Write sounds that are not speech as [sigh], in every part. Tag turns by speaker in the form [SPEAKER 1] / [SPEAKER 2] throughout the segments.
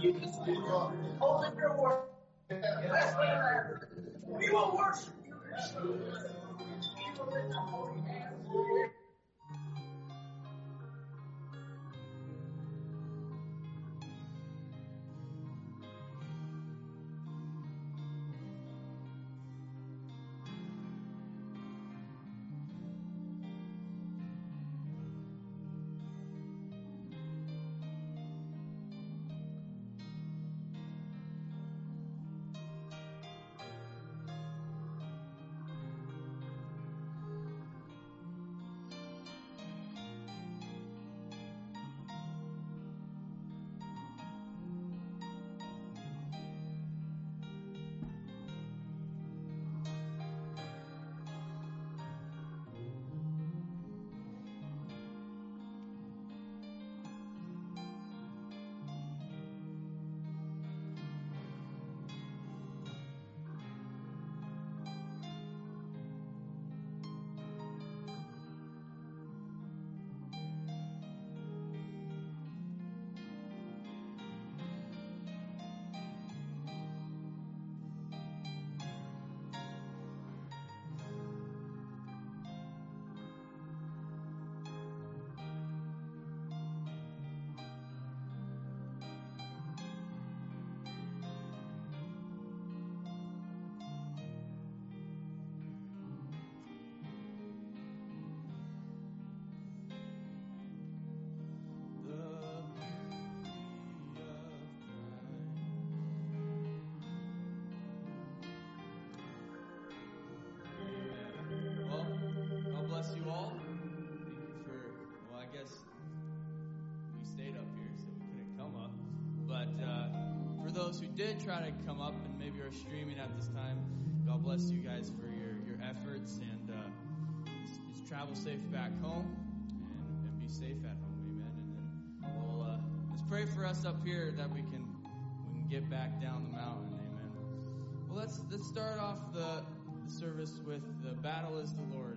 [SPEAKER 1] Only your word. We will worship you. We will lift up holy
[SPEAKER 2] did try to come up and maybe are streaming at this time, God bless you guys for your, your efforts and uh, just, just travel safe back home and, and be safe at home. Amen. And then we'll uh, let's pray for us up here that we can we can get back down the mountain. Amen. Well, let's let's start off the service with the battle is the Lord,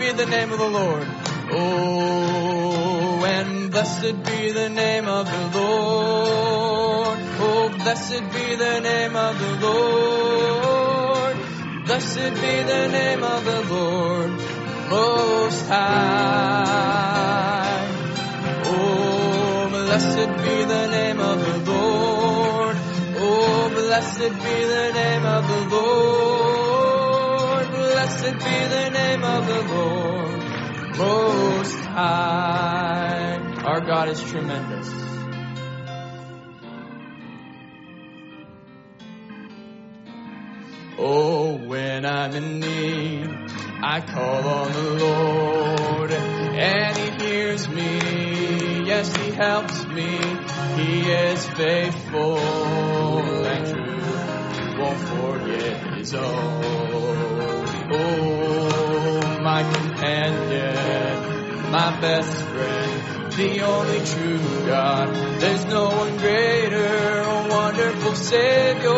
[SPEAKER 2] be the name of the Lord. Oh, and blessed be the name of the Lord. Oh, blessed be the name of the Lord. Blessed be the name of the Lord. Most High. Oh, blessed be the name of the Lord. Oh, blessed be the name of the Lord. Blessed be the name of the Lord. Most High. Our God is tremendous. Oh, when I'm in need, I call on the Lord, and He hears me. Yes, He helps me. He is faithful and true, won't forget His own. Oh, my companion, my best friend, the only true God. There's no one greater, a wonderful Savior.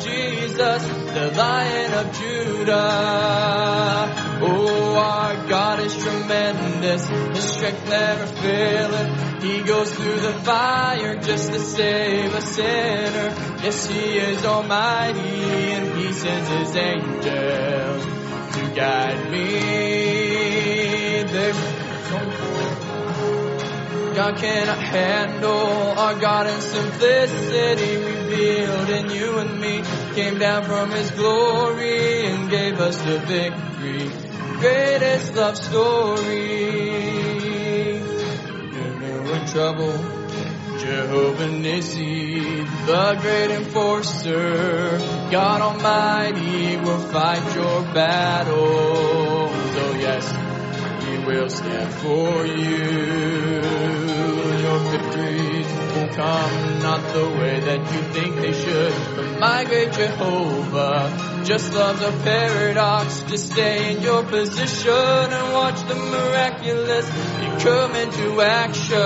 [SPEAKER 2] Jesus, the Lion of Judah. Oh, our God is tremendous. His strength never faileth. He goes through the fire just to save a sinner. Yes, He is almighty He sends His angels to guide me. There's God cannot handle our God in simplicity revealed in you and me. Came down from His glory and gave us the victory. Greatest love story. When we're in trouble, Jehovah Nissi, the great enforcer, God Almighty will fight your battles. Will stand for you. Your victories will come not the way that you think they should. But my great Jehovah just loves a paradox. Just stay in your position and watch the miraculous come into action.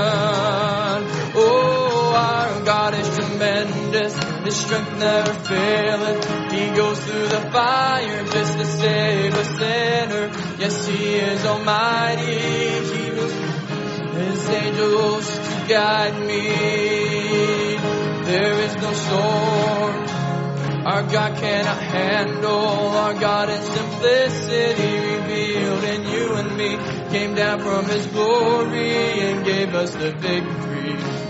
[SPEAKER 2] Oh, our God is tremendous. His strength never faileth. He goes through the fire just to save a sinner. Yes, He is almighty. He His angels to guide me. There is no storm our God cannot handle. Our God in simplicity revealed in you and me. Came down from His glory and gave us the victory.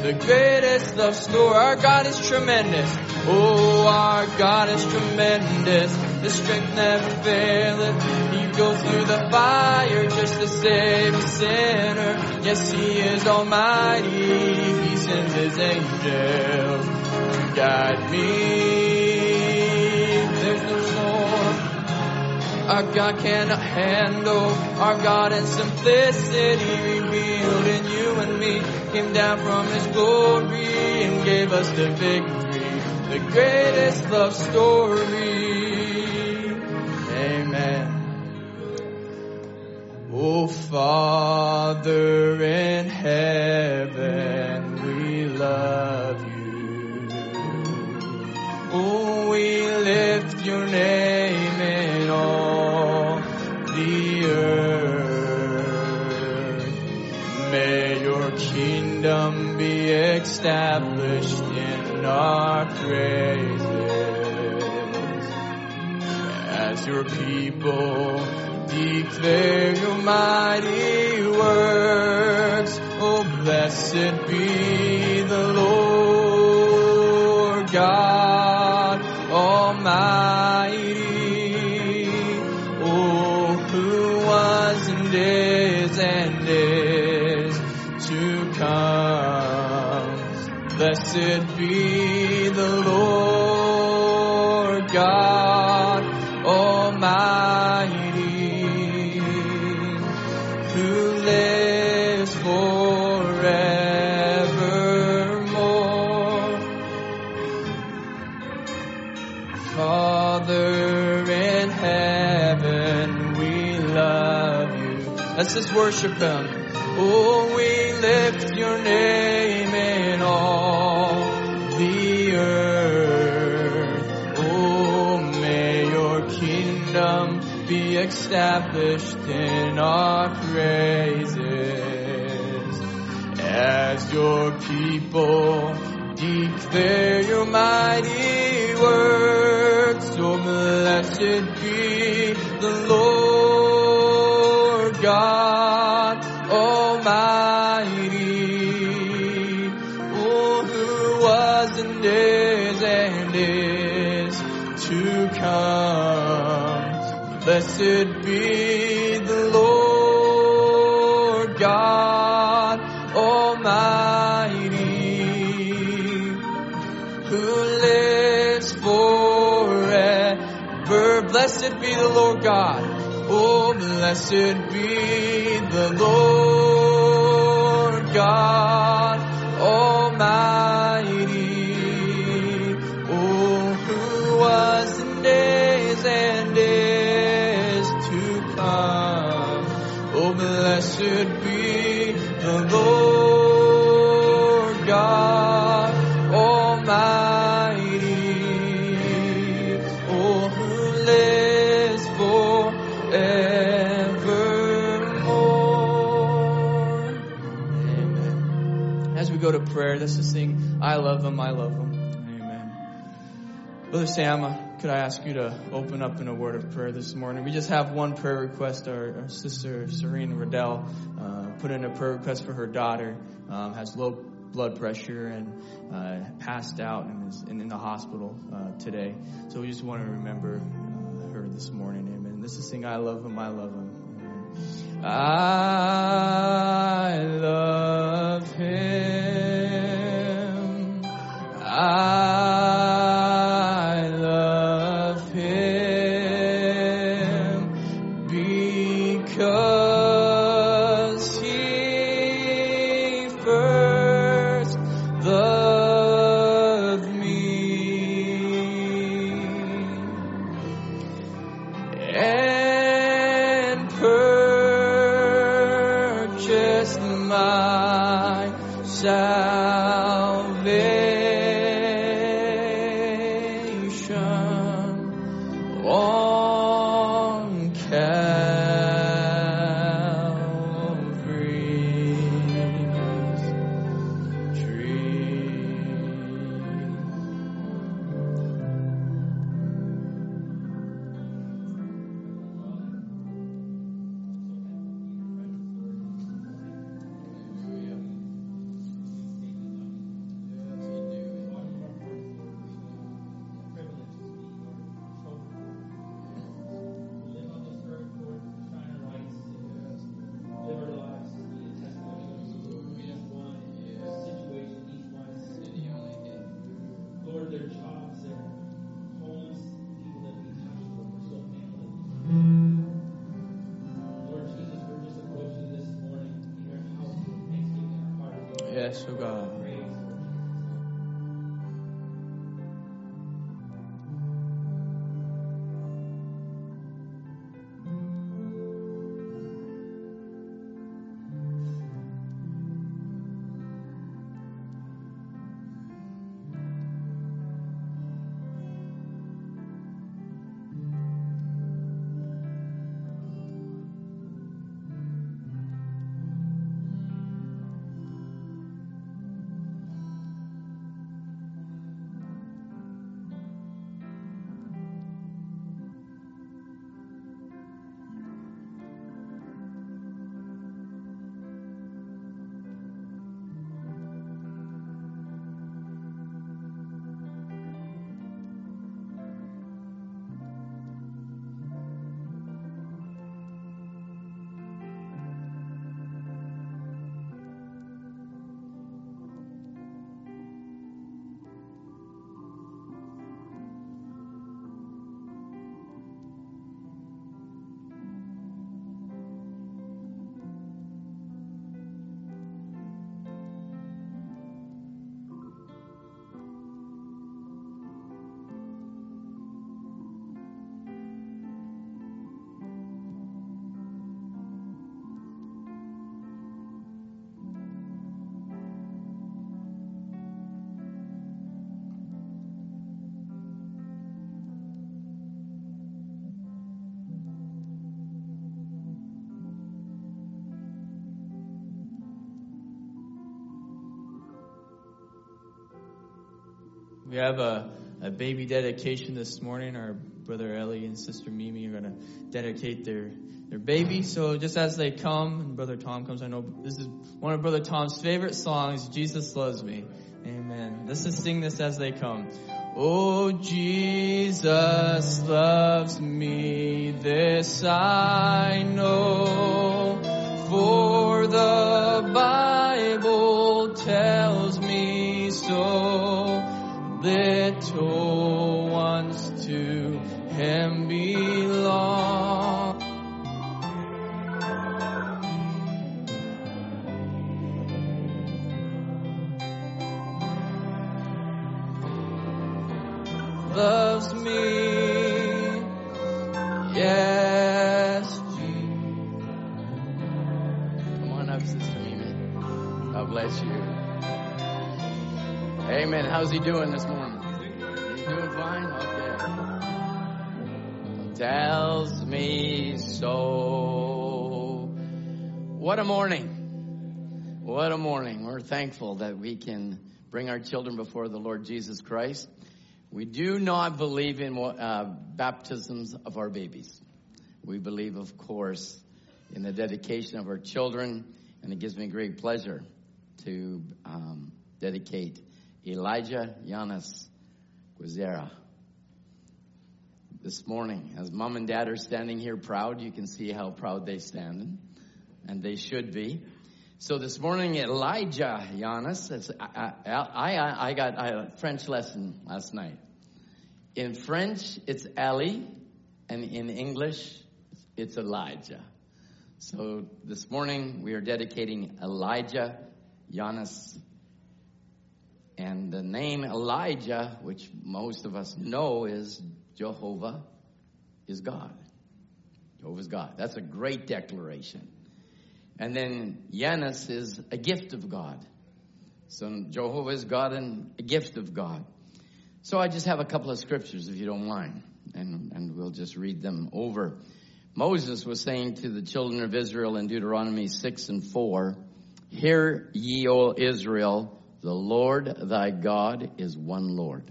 [SPEAKER 2] The greatest love story. Our God is tremendous. Oh, our God is tremendous. His strength never faileth. He goes through the fire just to save a sinner. Yes, He is almighty. He sends His angels to guide me. Our God cannot handle. Our God in simplicity revealed in you and me. Came down from His glory and gave us the victory. The greatest love story. Amen. Oh, Father in heaven, we love you. Oh, we lift your name the earth. May your kingdom be established in our praises as your people declare your mighty works. Oh, blessed be the Lord God Almighty. And is and is to come. Blessed be the Lord Let's just worship Him. Oh, we lift your name in all the earth. Oh, may your kingdom be established in our praises as your people declare your mighty works. So blessed Blessed be the Lord God Almighty, who lives forever. Blessed be the Lord God. Oh, blessed be the Lord God prayer, let's just sing, I love him, I love him. Amen. Brother Sam, uh, could I ask you to open up in a word of prayer this morning? We just have one prayer request. Our, our sister Serene Riddell uh, put in a prayer request for her daughter, um, has low blood pressure and uh, passed out and is in, in the hospital uh, today. So we just want to remember uh, her this morning. Amen. This is sing I love him, I love him. I love him. I Yes, God. Have a, a baby dedication this morning. Our brother Ellie and sister Mimi are going to dedicate their their baby. So just as they come, and brother Tom comes, I know this is one of brother Tom's favorite songs. Jesus loves me. Amen. Let's just sing this as they come. Oh, Jesus loves me, this I know, for the Bible tells me so. Little ones to Him
[SPEAKER 3] How's he doing this morning? He's doing fine? Okay. Tells me so. What a morning. What a morning. We're thankful that we can bring our children before the Lord Jesus Christ. We do not believe in uh, baptisms of our babies. We believe, of course, in the dedication of our children, and it gives me great pleasure to um, dedicate Elijah Yanis Guizera. This morning, as mom and dad are standing here proud, you can see how proud they stand, and they should be. So this morning, Elijah Yanis, I, I, I, got a French lesson last night. In French, it's Ali, and in English, it's Elijah. So this morning, we are dedicating Elijah Yanis. And the name Elijah, which most of us know, is Jehovah is God. Jehovah's God. That's a great declaration. And then Yanis is a gift of God. So Jehovah is God and a gift of God. So I just have a couple of scriptures, if you don't mind, and, and we'll just read them over. Moses was saying to the children of Israel in Deuteronomy 6 and 4, Hear ye, O Israel, the Lord thy God is one Lord.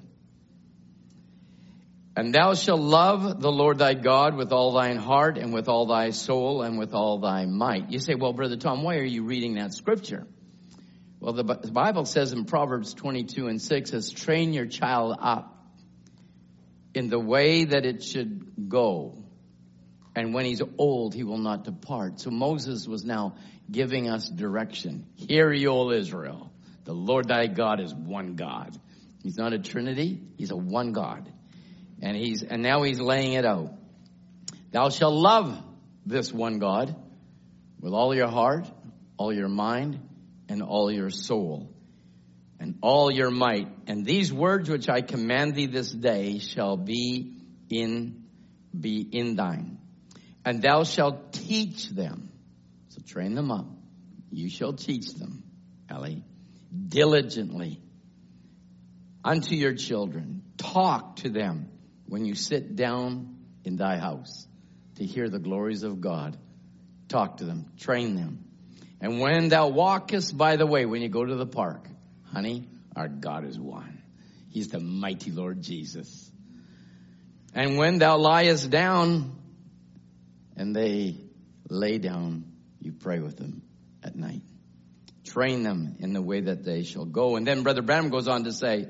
[SPEAKER 3] And thou shalt love the Lord thy God with all thine heart and with all thy soul and with all thy might. You say, well, Brother Tom, why are you reading that scripture? Well, the Bible says in Proverbs 22 and 6 says, train your child up in the way that it should go. And when he's old, he will not depart. So Moses was now giving us direction. Hear ye, all Israel. The Lord thy God is one God. He's not a trinity. He's a one God. And he's, and now he's laying it out. Thou shalt love this one God with all your heart, all your mind, and all your soul, and all your might. And these words which I command thee this day shall be in, be in thine. And thou shalt teach them. So train them up. You shall teach them, Ellie, diligently unto your children. Talk to them when you sit down in thy house to hear the glories of God. Talk to them, train them. And when thou walkest by the way, when you go to the park, honey, our God is one. He's the mighty Lord Jesus. And when thou liest down and they lay down, you pray with them at night. Train them in the way that they shall go. And then Brother Branham goes on to say,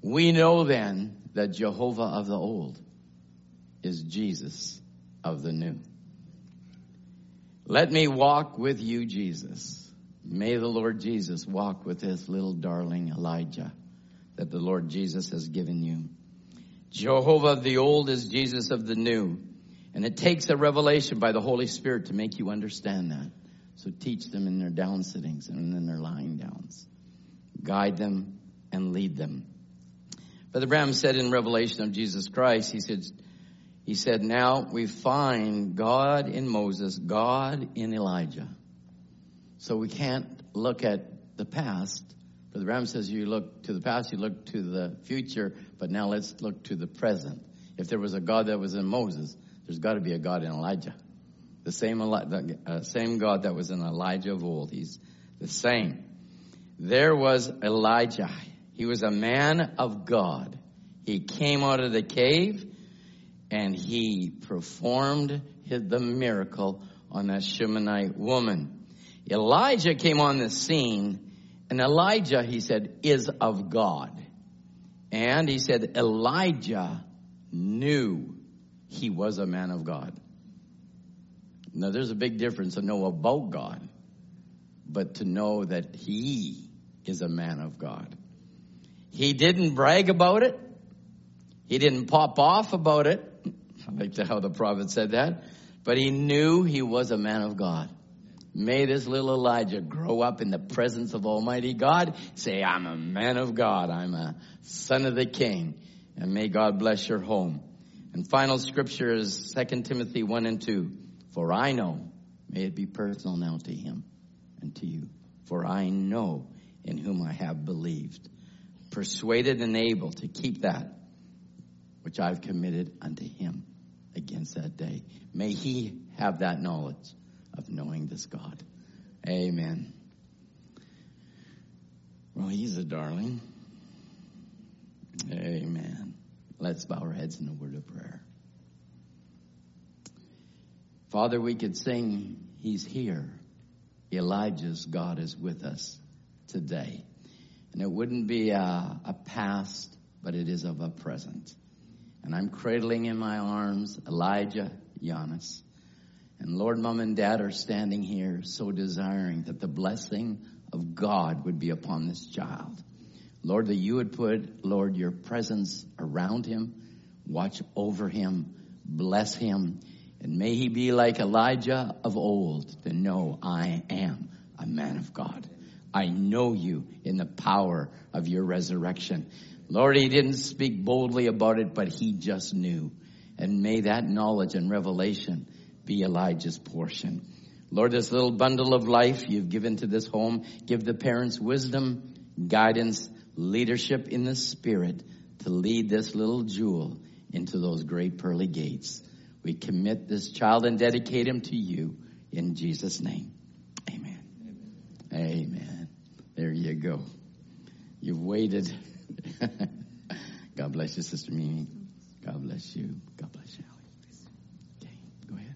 [SPEAKER 3] we know then that Jehovah of the old is Jesus of the new. Let me walk with you, Jesus. May the Lord Jesus walk with this little darling Elijah that the Lord Jesus has given you. Jehovah of the old is Jesus of the new. And it takes a revelation by the Holy Spirit to make you understand that. So teach them in their down sittings and in their lying downs. Guide them and lead them. Brother Branham said in Revelation of Jesus Christ, he said, he said, now we find God in Moses, God in Elijah. So we can't look at the past. Brother Branham says you look to the past, you look to the future, but now let's look to the present. If there was a God that was in Moses, there's got to be a God in Elijah. The same, the uh, same God that was in Elijah of old. He's the same. There was Elijah He was a man of God. He came out of the cave and he performed the miracle on that Shunammite woman. Elijah came on the scene and Elijah, he said, is of God. And he said, Elijah knew he was a man of God. Now, there's a big difference to know about God, but to know that he is a man of God. He didn't brag about it. He didn't pop off about it. [laughs] I like how the prophet said that. But he knew he was a man of God. May this little Elijah grow up in the presence of Almighty God. Say, I'm a man of God. I'm a son of the king. And may God bless your home. And final scripture is 2 Timothy 1 and 2. For I know, may it be personal now to him and to you. For I know in whom I have believed, persuaded and able to keep that which I've committed unto him against that day. May he have that knowledge of knowing this God. Amen. Well, he's a darling. Amen. Let's bow our heads in a word of prayer. Father, we could sing, He's here. Elijah's God is with us today. And it wouldn't be a, a past, but it is of a present. And I'm cradling in my arms Elijah Giannis. And Lord, Mom and Dad are standing here so desiring that the blessing of God would be upon this child. Lord, that you would put, Lord, your presence around him, watch over him, bless him, and may he be like Elijah of old to know I am a man of God. I know you in the power of your resurrection. Lord, he didn't speak boldly about it, but he just knew. And may that knowledge and revelation be Elijah's portion. Lord, this little bundle of life you've given to this home, give the parents wisdom, guidance, leadership in the spirit to lead this little jewel into those great pearly gates. We commit this child and dedicate him to you in Jesus' name. Amen. Amen. Amen. There you go. You've waited. [laughs] God bless you, Sister Mimi. God bless you. God bless you. Okay, go ahead.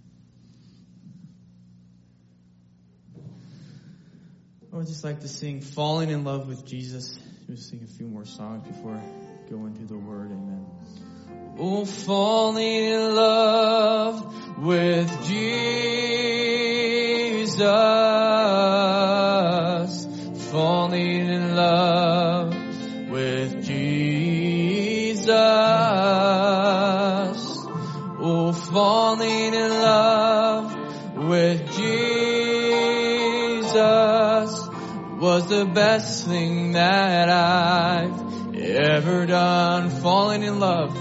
[SPEAKER 2] I would just like to sing Falling in Love with Jesus. Just sing a few more songs before going go into the word. Amen. Oh, falling in love with Jesus. Falling in love with Jesus. Oh, falling in love with Jesus was the best thing that I've ever done. Falling in love.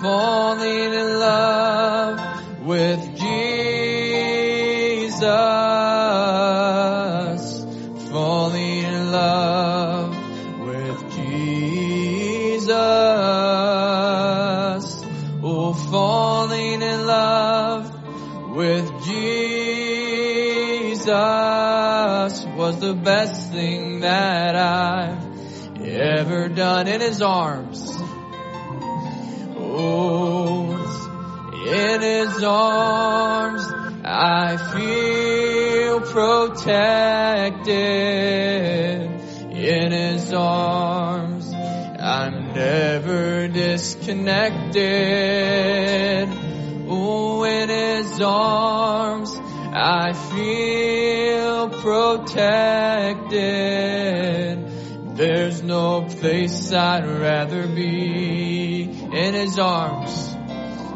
[SPEAKER 2] Falling in love with Jesus. Falling in love with Jesus. Oh, falling in love with Jesus was the best thing that I've ever done in his arms. In his arms I feel protected. In his arms I'm never disconnected. Oh, in his arms I feel protected. There's no place I'd rather be in his arms.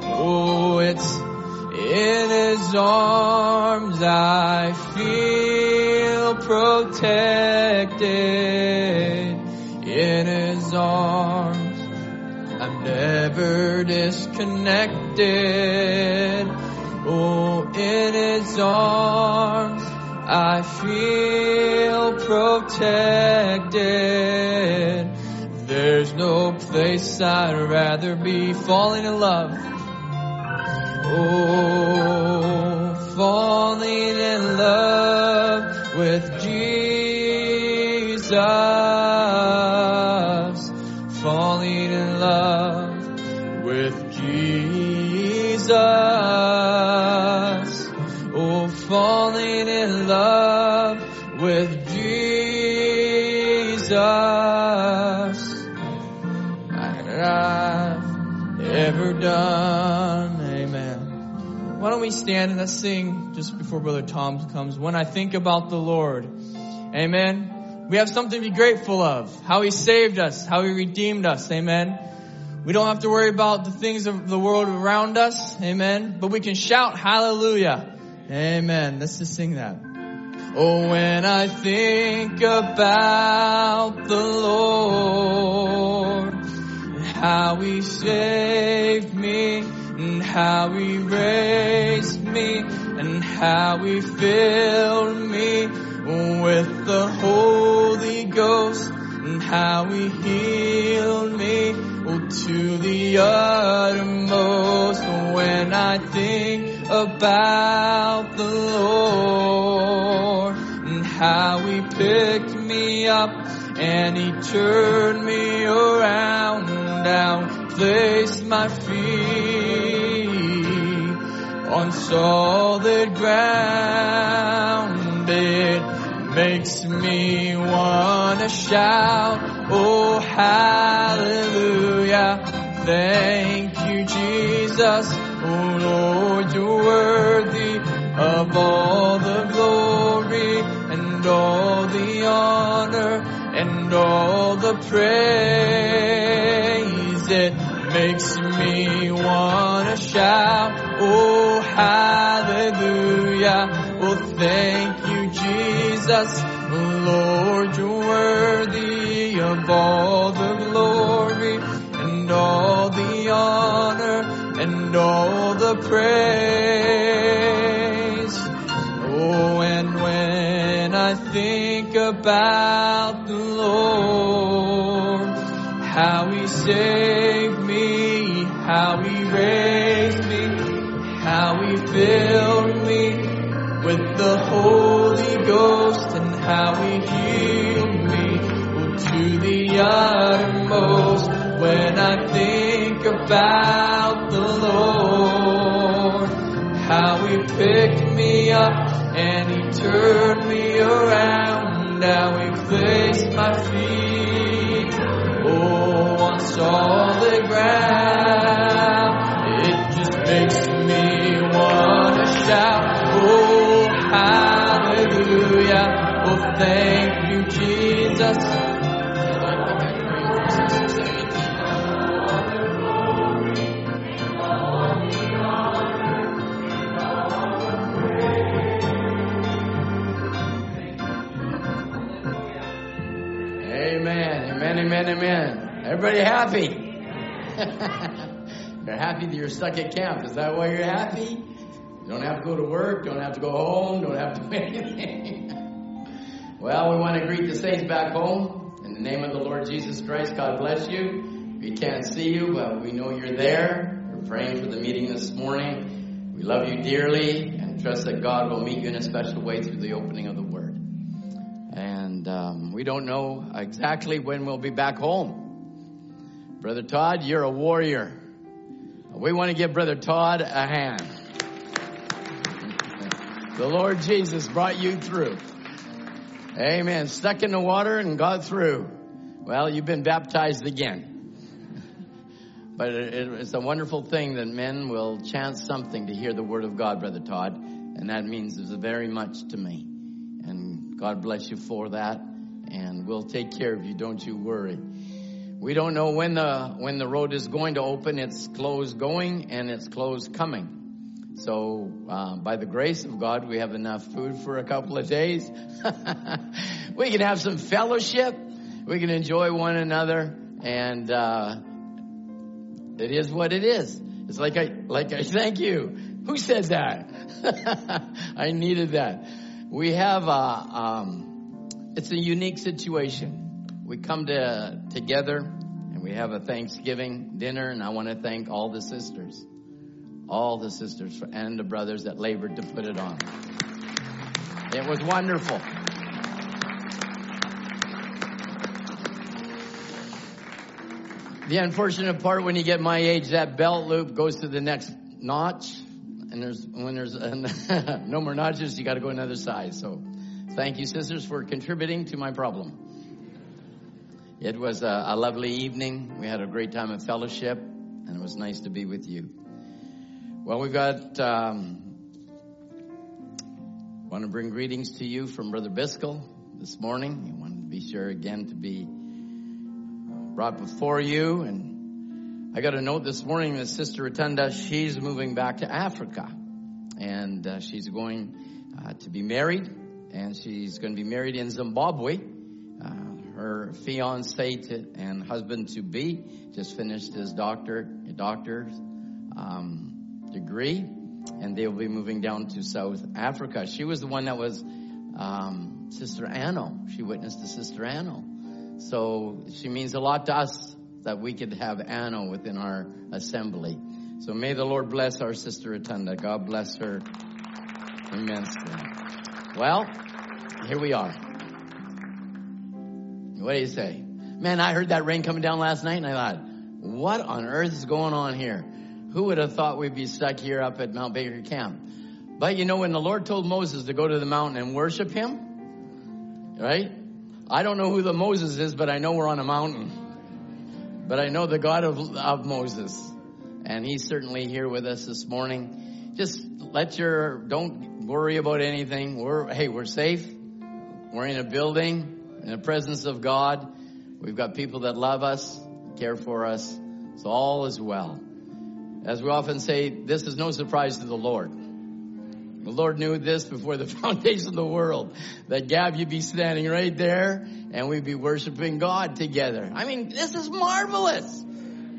[SPEAKER 2] Oh, it's in his arms I feel protected. In his arms I'm never disconnected. Oh, in his arms I feel protected. No place I'd rather be falling in love. Oh, falling in love with Jesus. falling in love with Jesus. Oh, falling in love with Jesus. Ever done. Amen. Why don't we stand and let's sing just before Brother Tom comes. When I think about the Lord. Amen. We have something to be grateful of. How He saved us, how He redeemed us. Amen. We don't have to worry about the things of the world around us. Amen. But we can shout hallelujah. Amen. Let's just sing that. Oh, when I think about the Lord, how He saved me, and how He raised me, and how He filled me with the Holy Ghost, and how He healed me oh, to the uttermost. When I think about the Lord, and how He picked me up, and He turned me around, down, placed my feet on solid ground. It makes me wanna shout, oh hallelujah. Thank you, Jesus. Oh Lord, you're worthy of all the glory and all the honor and all the praise. It makes me wanna shout, oh hallelujah. Oh thank you, Jesus. Lord, you're worthy of all the glory and all the honor and all the praise. Oh, and when I think about the Lord, how He saved me, how He raised me, how He filled me with the Holy Ghost, and how He healed me to the uttermost. When I think about the Lord, how He picked me up and He turned me around, Now He placed my feet, oh, on solid ground. It just makes me wanna shout, oh, hallelujah, oh, thank
[SPEAKER 3] Amen, amen, amen. Everybody happy? [laughs] you're happy that you're stuck at camp. Is that why you're happy? You don't have to go to work, don't have to go home, don't have to do [laughs] anything. well, we want to greet the saints back home. In the name of the Lord Jesus Christ, God bless you. We can't see you, but we know you're there. We're praying for the meeting this morning. We love you dearly and trust that God will meet you in a special way through the opening of the. And um, we don't know exactly when we'll be back home. Brother Todd, you're a warrior. We want to give Brother Todd a hand. The Lord Jesus brought you through. Amen. Stuck in the water and got through. Well, you've been baptized again. [laughs] But it, it's a wonderful thing that men will chant something to hear the word of God, Brother Todd. And that means very much to me. And God bless you for that. And we'll take care of you. Don't you worry. We don't know when the when the road is going to open. It's closed going and it's closed coming. So, uh, by the grace of God, we have enough food for a couple of days. [laughs] we can have some fellowship. We can enjoy one another, and uh, it is what it is. It's like I like I thank you. Who said that? [laughs] I needed that we have a, um, it's a unique situation. We come to, together and we have a Thanksgiving dinner, and I want to thank all the sisters, all the sisters and the brothers that labored to put it on. It was wonderful. The unfortunate part when you get my age, that belt loop goes to the next notch and there's when there's [laughs] no more notches, you got to go another size. So, thank you, sisters, for contributing to my problem. It was a, a lovely evening. We had a great time of fellowship, and it was nice to be with you. Well, we've got. Um, want to bring greetings to you from Brother Biscoe this morning. He wanted to be sure again to be brought before you. And I got a note this morning that Sister Rotunda, she's moving back to Africa. And uh, she's going uh, to be married. And she's going to be married in Zimbabwe. Uh, her fiance to, and husband to be just finished his doctor, doctor's um, degree. And they'll be moving down to South Africa. She was the one that was um, Sister Anno. She witnessed to Sister Anno. So she means a lot to us that we could have Anno within our assembly. So may the Lord bless our sister Rotunda. God bless her immensely. Well, here we are. What do you say? Man, I heard that rain coming down last night and I thought, what on earth is going on here? Who would have thought we'd be stuck here up at Mount Baker Camp? But you know, when the Lord told Moses to go to the mountain and worship him, right? I don't know who the Moses is, but I know we're on a mountain. But I know the God of, of Moses. And he's certainly here with us this morning. Just let your, don't worry about anything. We're, hey, we're safe. We're in a building, in the presence of God. We've got people that love us, care for us. So all is well. As we often say, this is no surprise to the Lord. The Lord knew this before the [laughs] foundation of the world. That Gab, you'd be standing right there and we'd be worshiping God together. I mean, this is marvelous.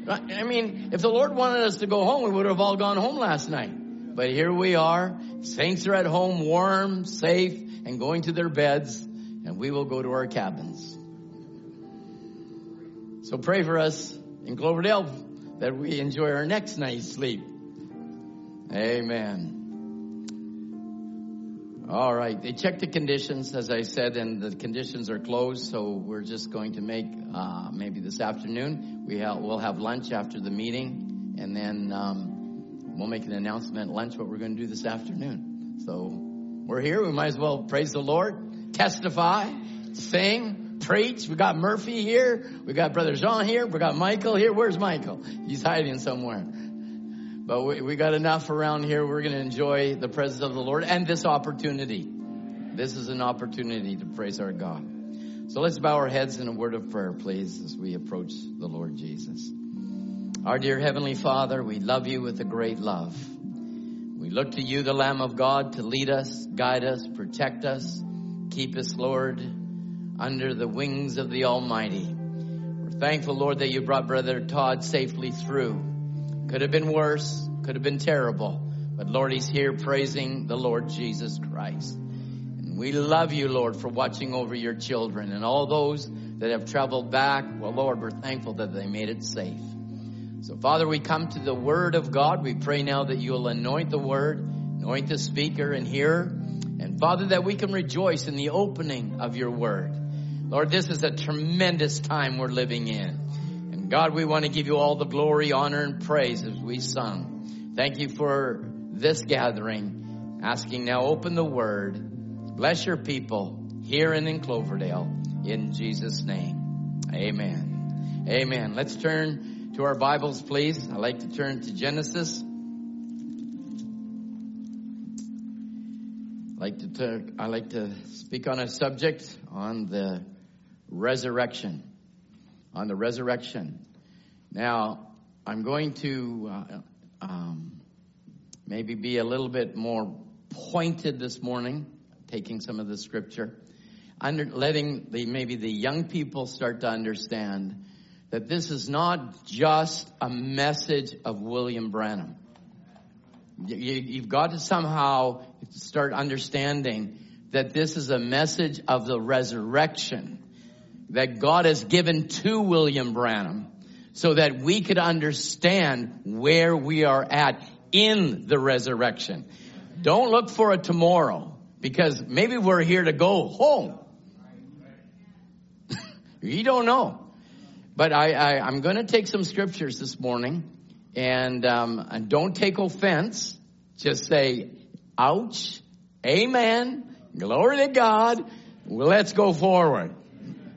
[SPEAKER 3] I mean, if the Lord wanted us to go home, we would have all gone home last night. But here we are. Saints are at home, warm, safe, and going to their beds, and we will go to our cabins. So pray for us in Cloverdale that we enjoy our next night's sleep. Amen. All right. They checked the conditions, as I said, and the conditions are closed. So we're just going to make uh, maybe this afternoon. We have, we'll have lunch after the meeting, and then um, we'll make an announcement at lunch what we're going to do this afternoon. So we're here. We might as well praise the Lord, testify, sing, preach. We got Murphy here. We got Brother Jean here. We got Michael here. Where's Michael? He's hiding somewhere. But we, we got enough around here. We're going to enjoy the presence of the Lord and this opportunity. This is an opportunity to praise our God. So let's bow our heads in a word of prayer, please, as we approach the Lord Jesus. Our dear Heavenly Father, we love you with a great love. We look to you, the Lamb of God, to lead us, guide us, protect us, keep us, Lord, under the wings of the Almighty. We're thankful, Lord, that you brought Brother Todd safely through. Could have been worse, could have been terrible. But Lord, he's here praising the Lord Jesus Christ. And we love you, Lord, for watching over your children and all those that have traveled back. Well, Lord, we're thankful that they made it safe. So, Father, we come to the Word of God. We pray now that you'll anoint the Word, anoint the speaker and hearer. And, Father, that we can rejoice in the opening of your Word. Lord, this is a tremendous time we're living in. God, we want to give you all the glory, honor, and praise as we sung. Thank you for this gathering. Asking now, open the word. Bless your people here and in Cloverdale. In Jesus' name. Amen. Amen. Let's turn to our Bibles, please. I'd like to turn to Genesis. I like to I like to speak on a subject on the resurrection on the resurrection. Now, I'm going to uh, um, maybe be a little bit more pointed this morning, taking some of the scripture, under, letting the, maybe the young people start to understand that this is not just a message of William Branham. You, you've got to somehow start understanding that this is a message of the resurrection that God has given to William Branham so that we could understand where we are at in the resurrection. Don't look for a tomorrow because maybe we're here to go home. [laughs] you don't know. But I, I, I'm going to take some scriptures this morning, and, um, and don't take offense. Just say, ouch, amen, glory to God. Let's go forward.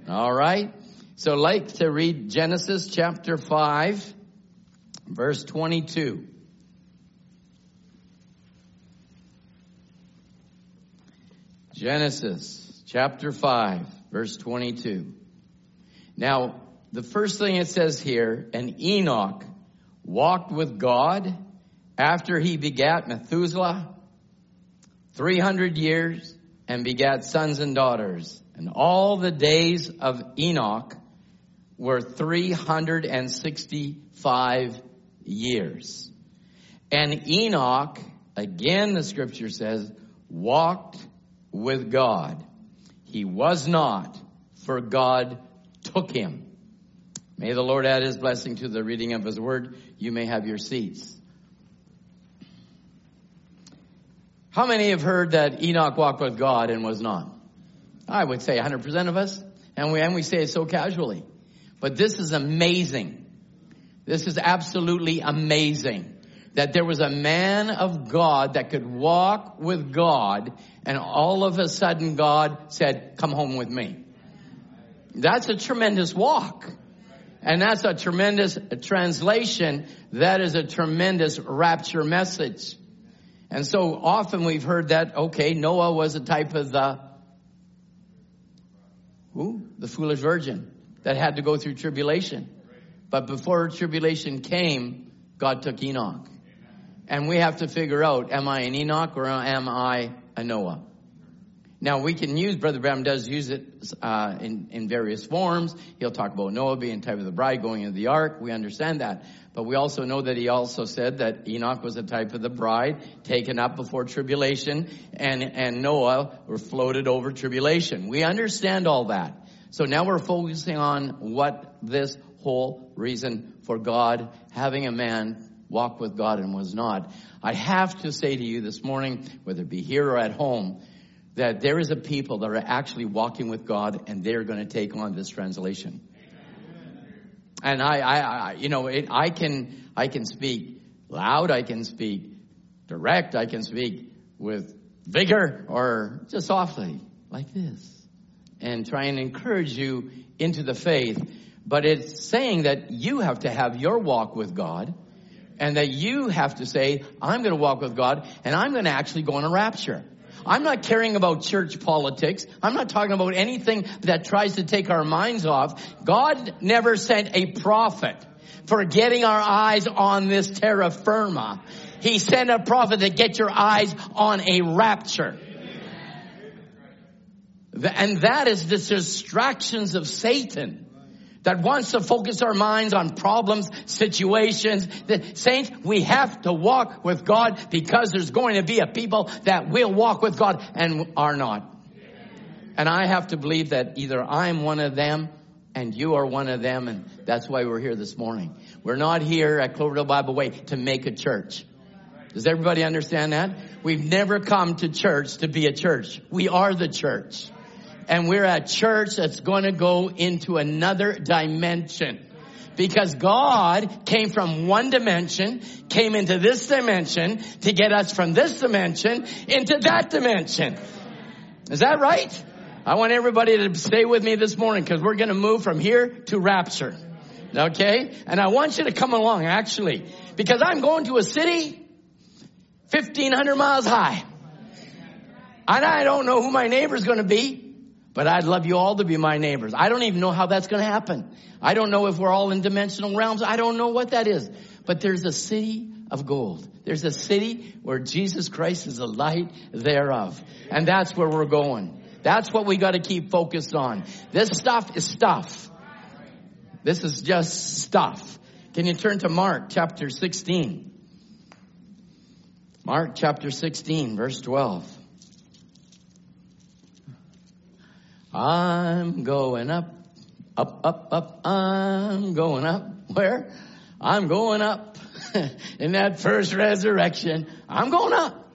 [SPEAKER 3] All right. So like to read Genesis chapter 5, verse 22. Genesis chapter 5, verse 22. Now, the first thing it says here, and Enoch walked with God after he begat Methuselah 300 years and begat sons and daughters. And all the days of Enoch were 365 years. And Enoch, again the scripture says, walked with God. He was not, for God took him. May the Lord add his blessing to the reading of his word. You may have your seats. How many have heard that Enoch walked with God and was not? I would say 100% of us. And we, and we say it so casually. But this is amazing. This is absolutely amazing that there was a man of God that could walk with God and all of a sudden God said, come home with me. That's a tremendous walk. And that's a tremendous translation. That is a tremendous rapture message. And so often we've heard that, okay, Noah was a type of the? The foolish virgin that had to go through tribulation. But before tribulation came, God took Enoch. And we have to figure out, am I an Enoch or am I a Noah? Now we can use, Brother Branham does use it uh, in, in various forms. He'll talk about Noah being type of the bride going into the ark. We understand that. But we also know that he also said that Enoch was a type of the bride taken up before tribulation and, and Noah were floated over tribulation. We understand all that. So now we're focusing on what this whole reason for God having a man walk with God and was not. I have to say to you this morning, whether it be here or at home, that there is a people that are actually walking with God and they're going to take on this translation. And I, I, I you know, it, I can, I can speak loud, I can speak direct, I can speak with vigor or just softly like this and try and encourage you into the faith. But it's saying that you have to have your walk with God and that you have to say, I'm going to walk with God and I'm going to actually go on a rapture. I'm not caring about church politics. I'm not talking about anything that tries to take our minds off. God never sent a prophet for getting our eyes on this terra firma. He sent a prophet to get your eyes on a rapture. And that is the distractions of Satan that wants to focus our minds on problems, situations. The saints, we have to walk with God because there's going to be a people that will walk with God and are not. And I have to believe that either I'm one of them and you are one of them and that's why we're here this morning. We're not here at Cloverdale Bible Way to make a church. Does everybody understand that? We've never come to church to be a church. We are the church and we're a church that's going to go into another dimension. Because God came from one dimension, came into this dimension to get us from this dimension into that dimension. Is that right? I want everybody to stay with me this morning because we're going to move from here to rapture. Okay? And I want you to come along actually because I'm going to a city 1500 miles high. And I don't know who my neighbor's going to be. But I'd love you all to be my neighbors. I don't even know how that's going to happen. I don't know if we're all in dimensional realms. I don't know what that is. But there's a city of gold. There's a city where Jesus Christ is the light thereof. And that's where we're going. That's what we got to keep focused on. This stuff is stuff. This is just stuff. Can you turn to Mark chapter 16? Mark chapter 16 verse 12. I'm going up, up, up, up. I'm going up. Where? I'm going up [laughs] in that first resurrection. I'm going up.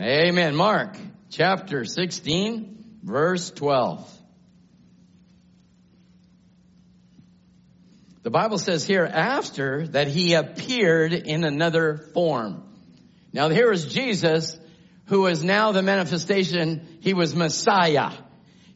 [SPEAKER 3] Amen. Mark chapter 16 verse 12. The Bible says here, after that he appeared in another form. Now here is Jesus, who is now the manifestation, he was Messiah.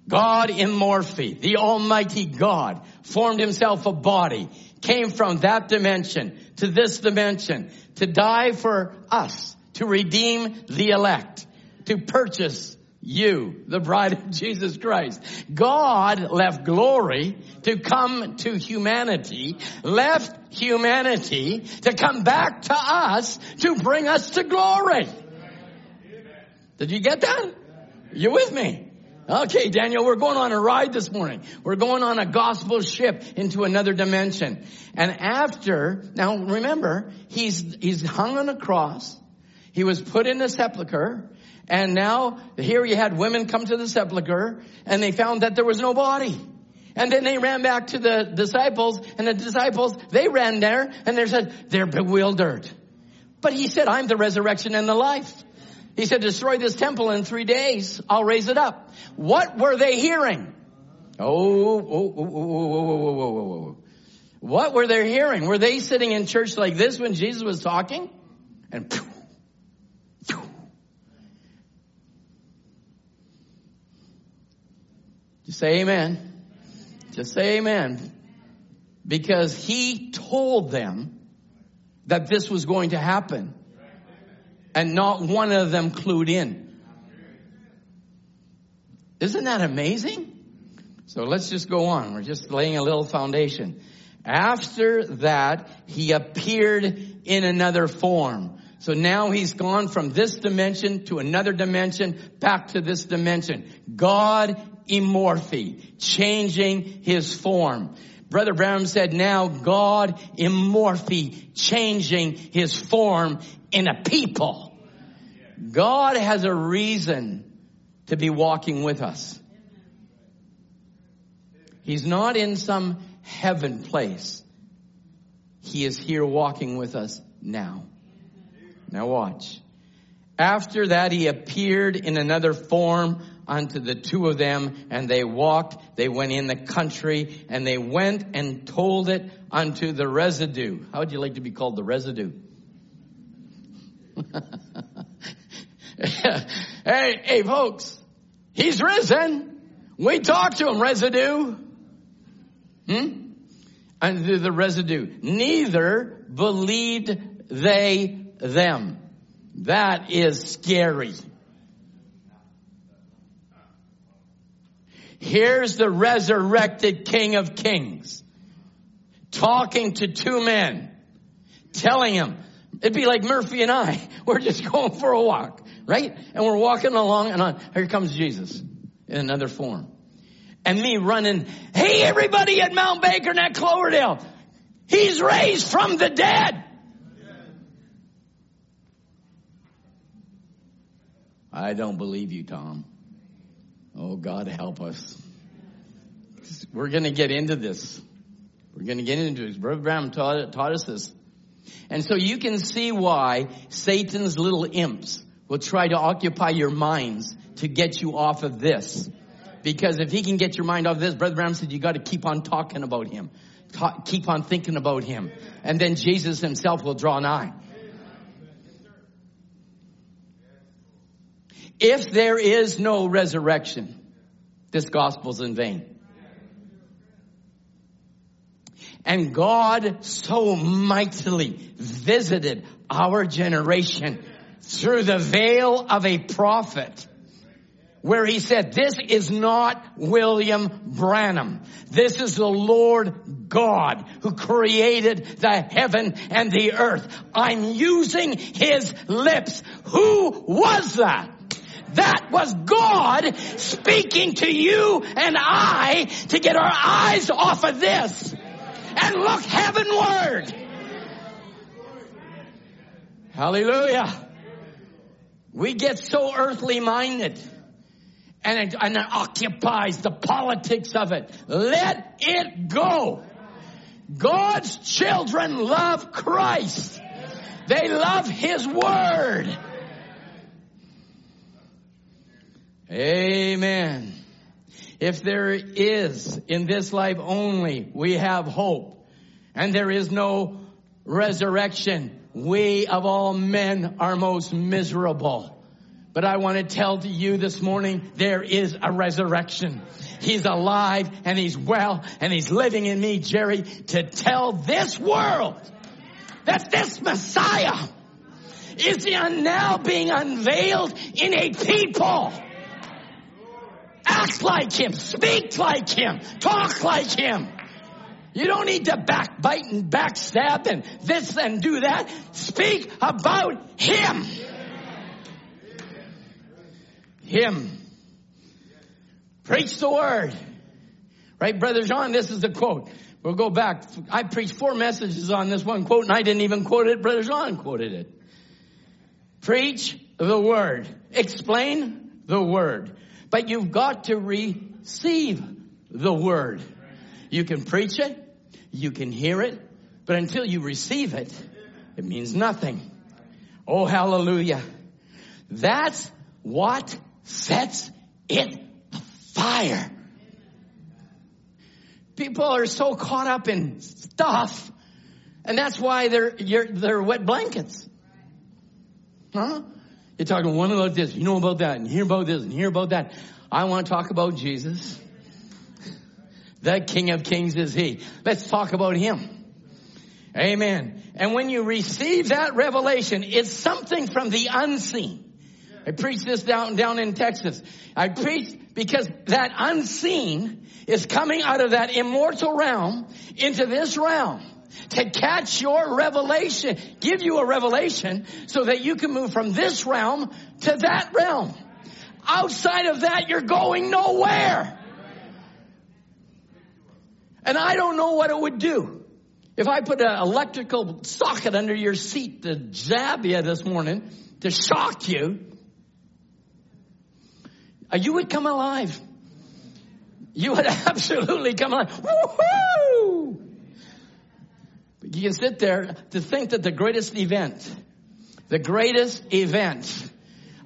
[SPEAKER 3] God in Morphe, the Almighty God, formed himself a body, came from that dimension to this dimension to die for us, to redeem the elect, to purchase you, the bride of Jesus Christ. God left glory to come to humanity, left humanity to come back to us to bring us to glory. Did you get that? You with me? Okay, Daniel, we're going on a ride this morning. We're going on a gospel ship into another dimension. And after, now remember, he's, he's hung on a cross. He was put in a sepulcher. And now here you had women come to the sepulcher and they found that there was no body. And then they ran back to the disciples and the disciples, they ran there and they said, they're bewildered. But he said, I'm the resurrection and the life. He said, destroy this temple in three days. I'll raise it up. What were they hearing? Oh, oh, oh, oh, oh, oh, oh, oh, What were they hearing? Were they sitting in church like this when Jesus was talking? And phew, phew. just say amen. Just say amen. Because he told them that this was going to happen and not one of them clued in. Isn't that amazing? So let's just go on. We're just laying a little foundation. After that, he appeared in another form. So now he's gone from this dimension to another dimension, back to this dimension. God in morphe, changing his form. Brother Branham said now God in morphe, changing his form in a people. God has a reason to be walking with us. He's not in some heaven place. He is here walking with us now. Now watch. After that, he appeared in another form unto the two of them, and they walked, they went in the country, and they went and told it unto the residue. How would you like to be called the residue? [laughs] hey, hey folks, he's risen. We talked to him, residue. Hmm? Unto the residue. Neither believed they them. That is scary. Here's the resurrected King of Kings talking to two men, telling them, it'd be like Murphy and I. [laughs] We're just going for a walk, right? And we're walking along and on, here comes Jesus in another form. And me running, hey everybody at Mount Baker and at Cloverdale, he's raised from the dead. I don't believe you, Tom. Oh, God help us. We're going to get into this. We're going to get into this. Brother Branham taught, taught us this. And so you can see why Satan's little imps will try to occupy your minds to get you off of this. Because if he can get your mind off of this, Brother Branham said you got to keep on talking about him. Talk, keep on thinking about him. And then Jesus himself will draw nigh. If there is no resurrection, this gospel's in vain. And God so mightily visited our generation through the veil of a prophet where he said, this is not William Branham. This is the Lord God who created the heaven and the earth. I'm using his lips. Who was that? That was God speaking to you and I to get our eyes off of this and look heavenward. Hallelujah. We get so earthly minded and it, and it occupies the politics of it. Let it go. God's children love Christ. They love His Word. Amen. If there is in this life only, we have hope. and there is no resurrection. We of all men are most miserable. But I want to tell to you this morning, there is a resurrection. He's alive and he's well and he's living in me, Jerry, to tell this world that this Messiah is now being unveiled in a people. Act like him, speak like him, talk like him. You don't need to backbite and backstab and this and do that. Speak about him. Him. Preach the word. Right, Brother John, this is the quote. We'll go back. I preached four messages on this one quote and I didn't even quote it. Brother John quoted it. Preach the word. Explain the word. But you've got to receive the word. You can preach it. You can hear it. But until you receive it, it means nothing. Oh, hallelujah. That's what sets it afire. People are so caught up in stuff, and that's why they're they're wet blankets. Huh? You're talking one about this, you know about that, and hear about this, and hear about that. I want to talk about Jesus. The King of Kings is He. Let's talk about Him. Amen. And when you receive that revelation, it's something from the unseen. I preached this down, down in Texas. I preached because that unseen is coming out of that immortal realm into this realm to catch your revelation, give you a revelation so that you can move from this realm to that realm. Outside of that, you're going nowhere. And I don't know what it would do. If I put an electrical socket under your seat to jab you this morning, to shock you, uh, you would come alive. You would [laughs] absolutely come alive. Woo-hoo! You can sit there to think that the greatest event, the greatest event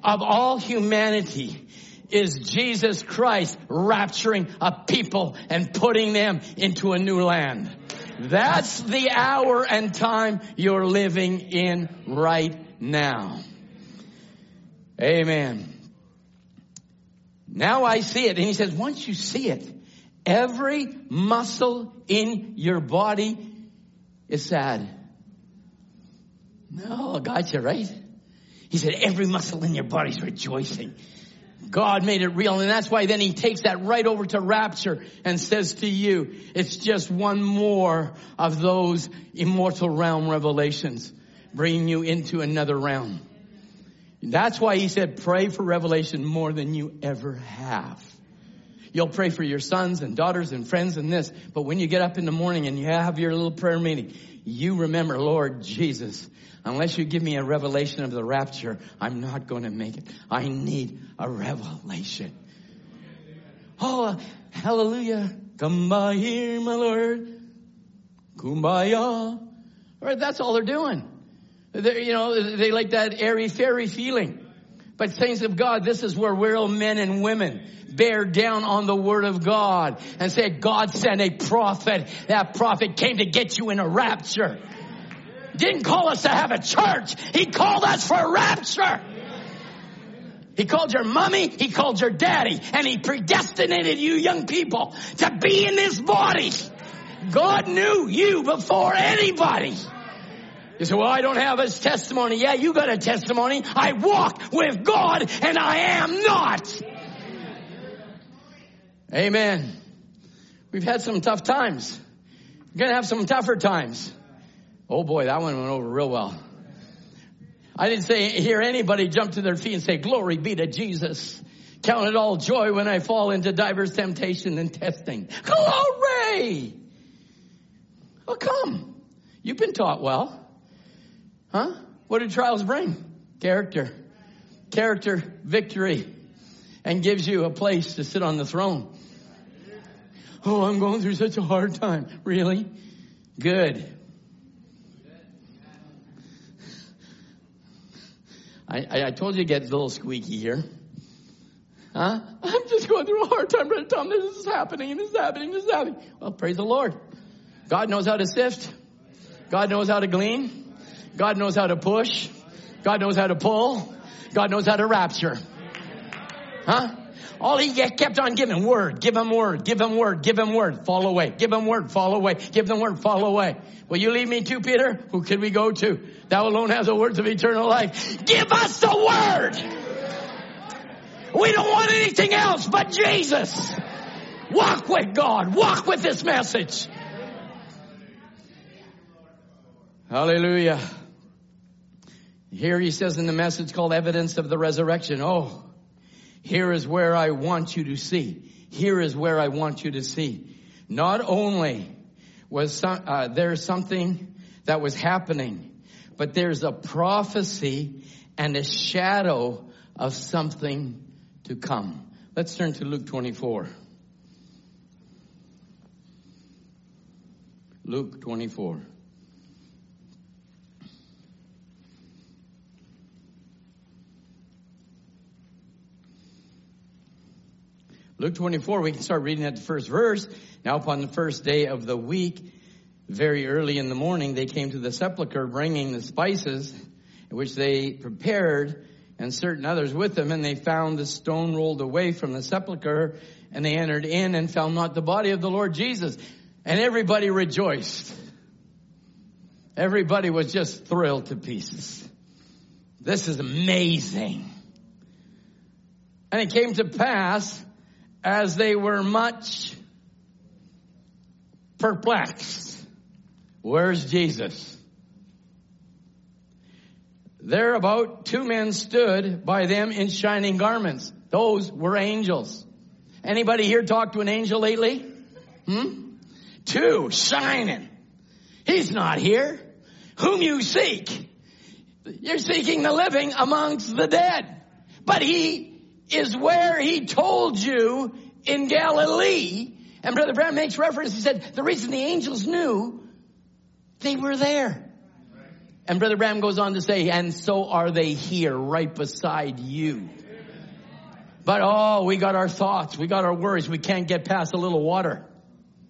[SPEAKER 3] of all humanity is Jesus Christ rapturing a people and putting them into a new land. That's the hour and time you're living in right now. Amen. Now I see it. And he says, once you see it, every muscle in your body is sad. No, gotcha, right? He said, every muscle in your body's rejoicing. God made it real. And that's why then he takes that right over to rapture and says to you, it's just one more of those immortal realm revelations bringing you into another realm. That's why he said, pray for revelation more than you ever have. You'll pray for your sons and daughters and friends and this, but when you get up in the morning and you have your little prayer meeting, you remember, Lord Jesus, unless you give me a revelation of the rapture, I'm not going to make it. I need a revelation. Oh, hallelujah. Come by here, my Lord. Kumbaya. All right, that's all they're doing. They're, you know, they like that airy fairy feeling. But saints of God, this is where real men and women bear down on the word of God and say, God sent a prophet. That prophet came to get you in a rapture. Didn't call us to have a church. He called us for a rapture. He called your mommy, he called your daddy, and he predestinated you young people to be in this body. God knew you before anybody. You say, well, I don't have his testimony. Yeah, you got a testimony. I walk with God and I am not. Amen. We've had some tough times. We're going to have some tougher times. Oh boy, that one went over real well. I didn't say, hear anybody jump to their feet and say, glory be to Jesus. Count it all joy when I fall into diverse temptation and testing. Glory! Well, come. You've been taught well. Huh? What do trials bring? Character. Character, victory, and gives you a place to sit on the throne. Oh, I'm going through such a hard time. Really? Good. I, I, told you it gets a little squeaky here. Huh? I'm just going through a hard time, Brother Tom. This is happening, and this is happening, this is happening. Well, praise the Lord. God knows how to sift. God knows how to glean. God knows how to push. God knows how to pull. God knows how to rapture. Huh? All he kept on giving word, give him word, give him word, give him word, fall away, give him word, fall away, give them word, fall away. Will you leave me too, Peter? Who can we go to? Thou alone has the words of eternal life. Give us the word! We don't want anything else but Jesus. Walk with God. Walk with this message. Hallelujah. Here he says in the message called evidence of the resurrection. Oh, here is where I want you to see. Here is where I want you to see. Not only was some, uh, there something that was happening, but there's a prophecy and a shadow of something to come. Let's turn to Luke 24. Luke 24. Luke 24, we can start reading at the first verse. Now upon the first day of the week, very early in the morning, they came to the sepulchre bringing the spices which they prepared and certain others with them, and they found the stone rolled away from the sepulchre, and they entered in and found not the body of the Lord Jesus. And everybody rejoiced. Everybody was just thrilled to pieces. This is amazing. And it came to pass as they were much perplexed. Where's Jesus? There about two men stood by them in shining garments. Those were angels. Anybody here talked to an angel lately? Hmm? Two shining. He's not here. Whom you seek? You're seeking the living amongst the dead. But he is where he told you in Galilee. And Brother Branham makes reference. He said, the reason the angels knew they were there. And Brother Branham goes on to say, and so are they here right beside you. But oh, we got our thoughts. We got our worries. We can't get past a little water.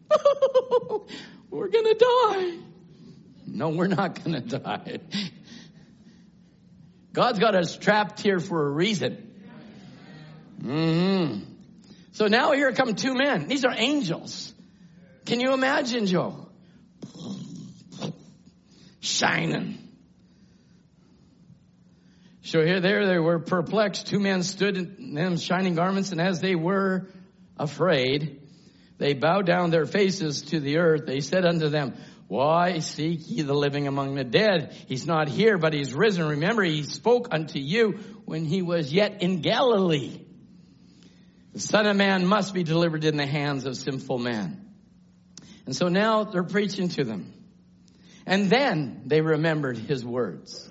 [SPEAKER 3] [laughs] we're gonna die. No, we're not gonna [laughs] die. God's got us trapped here for a reason. Hmm So now here come two men. These are angels. Can you imagine, Joe? Shining. So here, there, they were perplexed. Two men stood in them shining garments, and as they were afraid, they bowed down their faces to the earth. They said unto them, Why seek ye the living among the dead? He's not here, but he's risen. Remember, he spoke unto you when he was yet in Galilee. The Son of Man must be delivered in the hands of sinful men. And so now they're preaching to them. And then they remembered his words.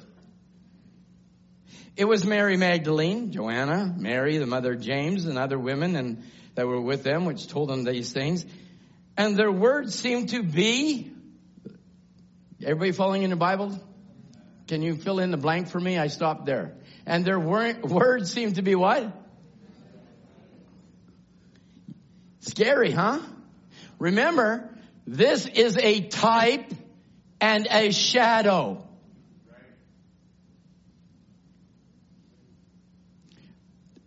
[SPEAKER 3] It was Mary Magdalene, Joanna, Mary, the mother of James, and other women and that were with them, which told them these things. And their words seemed to be, everybody following in the Bible? Can you fill in the blank for me? I stopped there. And their wor- words seemed to be what? Scary, huh? Remember, this is a type and a shadow.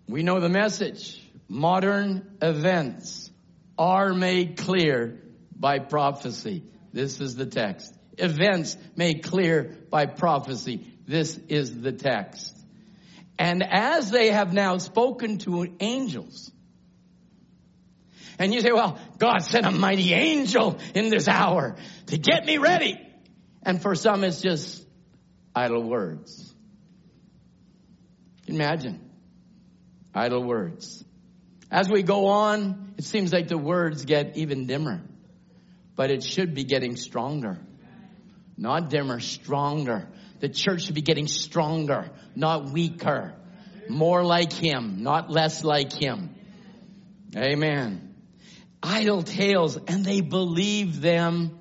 [SPEAKER 3] We know the message. Modern events are made clear by prophecy. This is the text. Events made clear by prophecy. This is the text. And as they have now spoken to angels, and you say, well, God sent a mighty angel in this hour to get me ready. And for some, it's just idle words. Imagine idle words. As we go on, it seems like the words get even dimmer, but it should be getting stronger. Not dimmer, stronger. The church should be getting stronger, not weaker. More like Him, not less like Him. Amen. Idle tales, and they believe them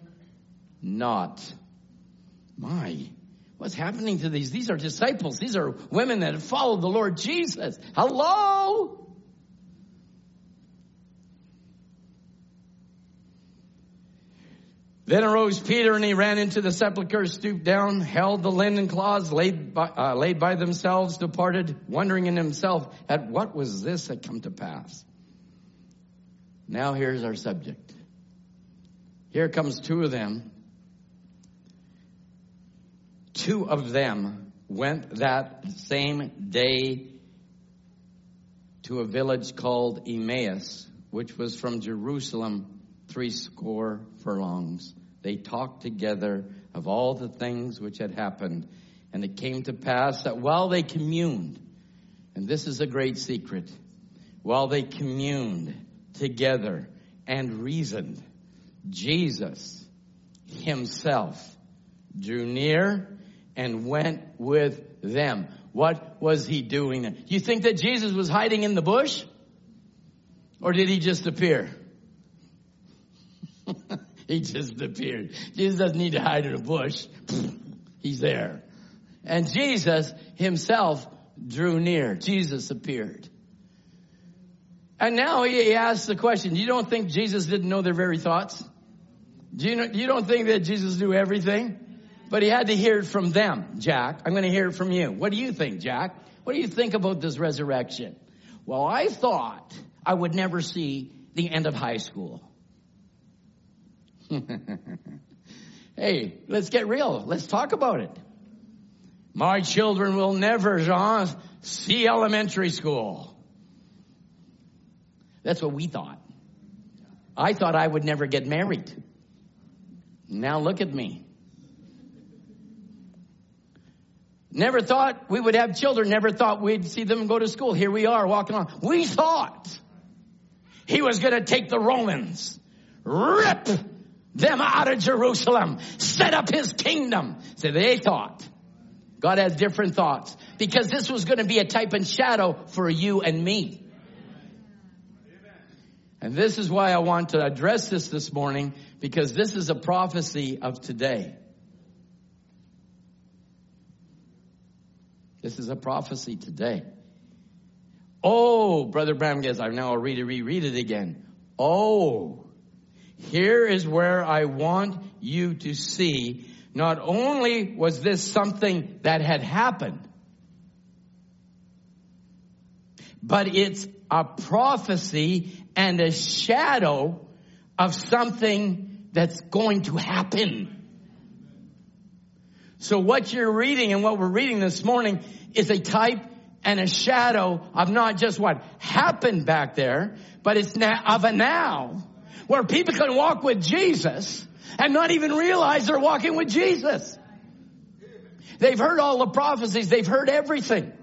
[SPEAKER 3] not. My, What's happening to these? These are disciples. These are women that have followed the Lord Jesus. Hello? Then arose Peter and he ran into the sepulchre, stooped down, held the linen cloths laid by, uh, laid by themselves, departed, wondering in himself at what was this had come to pass. Now here's our subject. Here comes two of them. Two of them went that same day to a village called Emmaus, which was from Jerusalem three score furlongs. They talked together of all the things which had happened. And it came to pass that while they communed, and this is a great secret, while they communed together and reasoned, Jesus himself drew near and went with them. What was he doing? Do you think that Jesus was hiding in the bush? Or did he just appear? [laughs] he just appeared. Jesus doesn't need to hide in a bush. [laughs] He's there. And Jesus himself drew near. Jesus appeared. And now he asks the question, you don't think Jesus didn't know their very thoughts? Do you, know, you don't think that Jesus knew everything? But he had to hear it from them, Jack. I'm going to hear it from you. What do you think, Jack? What do you think about this resurrection? Well, I thought I would never see the end of high school. [laughs] hey, let's get real. Let's talk about it. My children will never, Jean, see elementary school. That's what we thought. I thought I would never get married. Now look at me. Never thought we would have children. Never thought we'd see them go to school. Here we are walking on. We thought he was going to take the Romans, rip them out of Jerusalem, set up his kingdom. So they thought. God has different thoughts because this was going to be a type and shadow for you and me. And this is why I want to address this this morning because this is a prophecy of today. This is a prophecy today. Oh, Brother Branham guess I now read it, reread it again. Oh, here is where I want you to see not only was this something that had happened, but it's a prophecy and a shadow of something that's going to happen. So what you're reading and what we're reading this morning is a type and a shadow of not just what happened back there, but it's now of a now where people can walk with Jesus and not even realize they're walking with Jesus. They've heard all the prophecies. They've heard everything.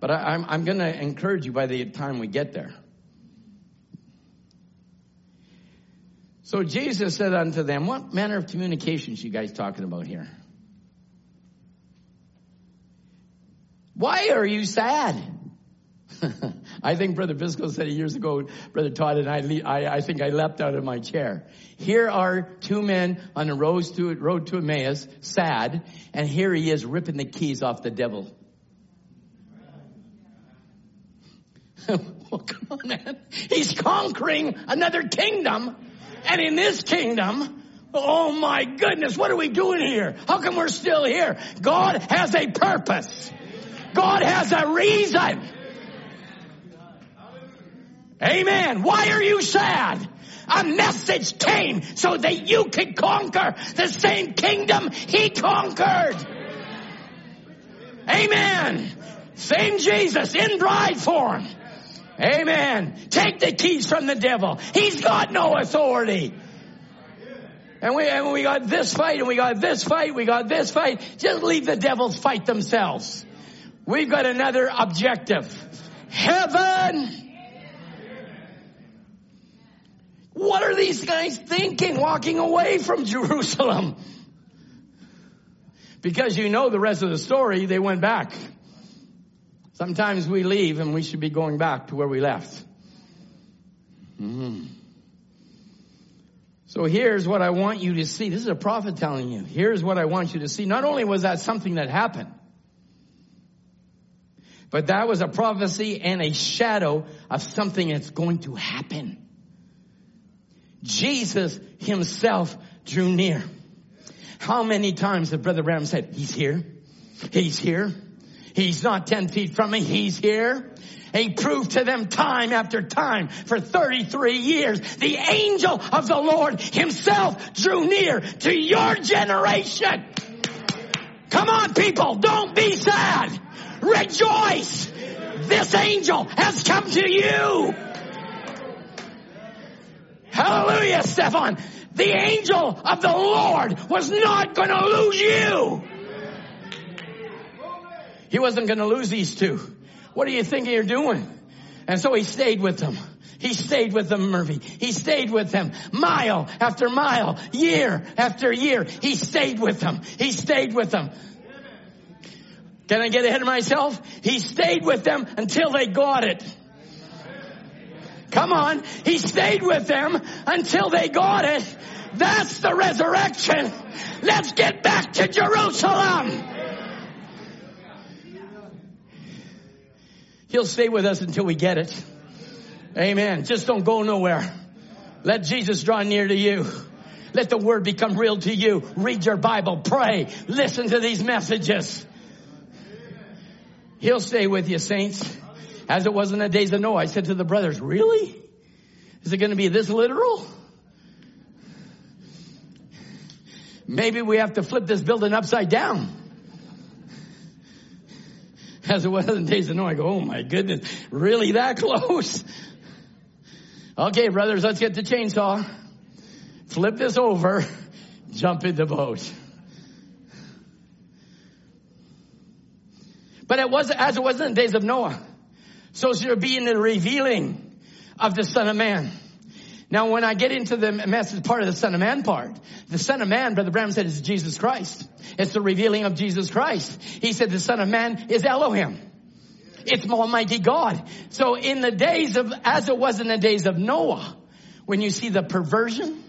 [SPEAKER 3] But I, am going to encourage you by the time we get there. So Jesus said unto them, what manner of communications you guys talking about here? Why are you sad? [laughs] I think Brother Biscoe said years ago, Brother Todd and I, I, I, think I leapt out of my chair. Here are two men on the road to, road to Emmaus, sad, and here he is ripping the keys off the devil. [laughs] well, come on, man. He's conquering another kingdom, and in this kingdom, oh my goodness, what are we doing here? How come we're still here? God has a purpose. God has a reason. Amen. Why are you sad? A message came so that you could conquer the same kingdom he conquered. Amen. Same Jesus in bride form. Amen. Take the keys from the devil. He's got no authority. And we, and we got this fight and we got this fight, we got this fight. Just leave the devils fight themselves. We've got another objective. Heaven. What are these guys thinking walking away from Jerusalem? Because you know the rest of the story, they went back. Sometimes we leave and we should be going back to where we left. Mm-hmm. So here's what I want you to see. This is a prophet telling you. Here's what I want you to see. Not only was that something that happened, but that was a prophecy and a shadow of something that's going to happen. Jesus himself drew near. How many times have Brother Branham said, he's here, he's here, he's not 10 feet from me, he's here. He proved to them time after time for 33 years. The angel of the Lord himself drew near to your generation. Come on people, don't be sad. Rejoice. This angel has come to you. Hallelujah, Stefan. The angel of the Lord was not going to lose you. He wasn't going to lose these two. What are you thinking you're doing? And so he stayed with them. He stayed with them, Murphy. He stayed with them mile after mile, year after year. He stayed with them. He stayed with them. Can I get ahead of myself? He stayed with them until they got it. Come on. He stayed with them until they got it. That's the resurrection. Let's get back to Jerusalem. He'll stay with us until we get it. Amen. Just don't go nowhere. Let Jesus draw near to you. Let the word become real to you. Read your Bible, pray, listen to these messages. He'll stay with you, saints. As it was in the days of Noah, I said to the brothers, really? Is it going to be this literal? Maybe we have to flip this building upside down. [laughs] As it was in days of Noah, I go, oh my goodness, really that close? [laughs] Okay, brothers, let's get the chainsaw. Flip this over, [laughs] jump in the boat. But it was as it was in the days of Noah. So shall be in the revealing of the Son of Man. Now when I get into the message part of the Son of Man part, the Son of Man, Brother Branham said is Jesus Christ. It's the revealing of Jesus Christ. He said the Son of Man is Elohim. It's Almighty God. So in the days of, as it was in the days of Noah, when you see the perversion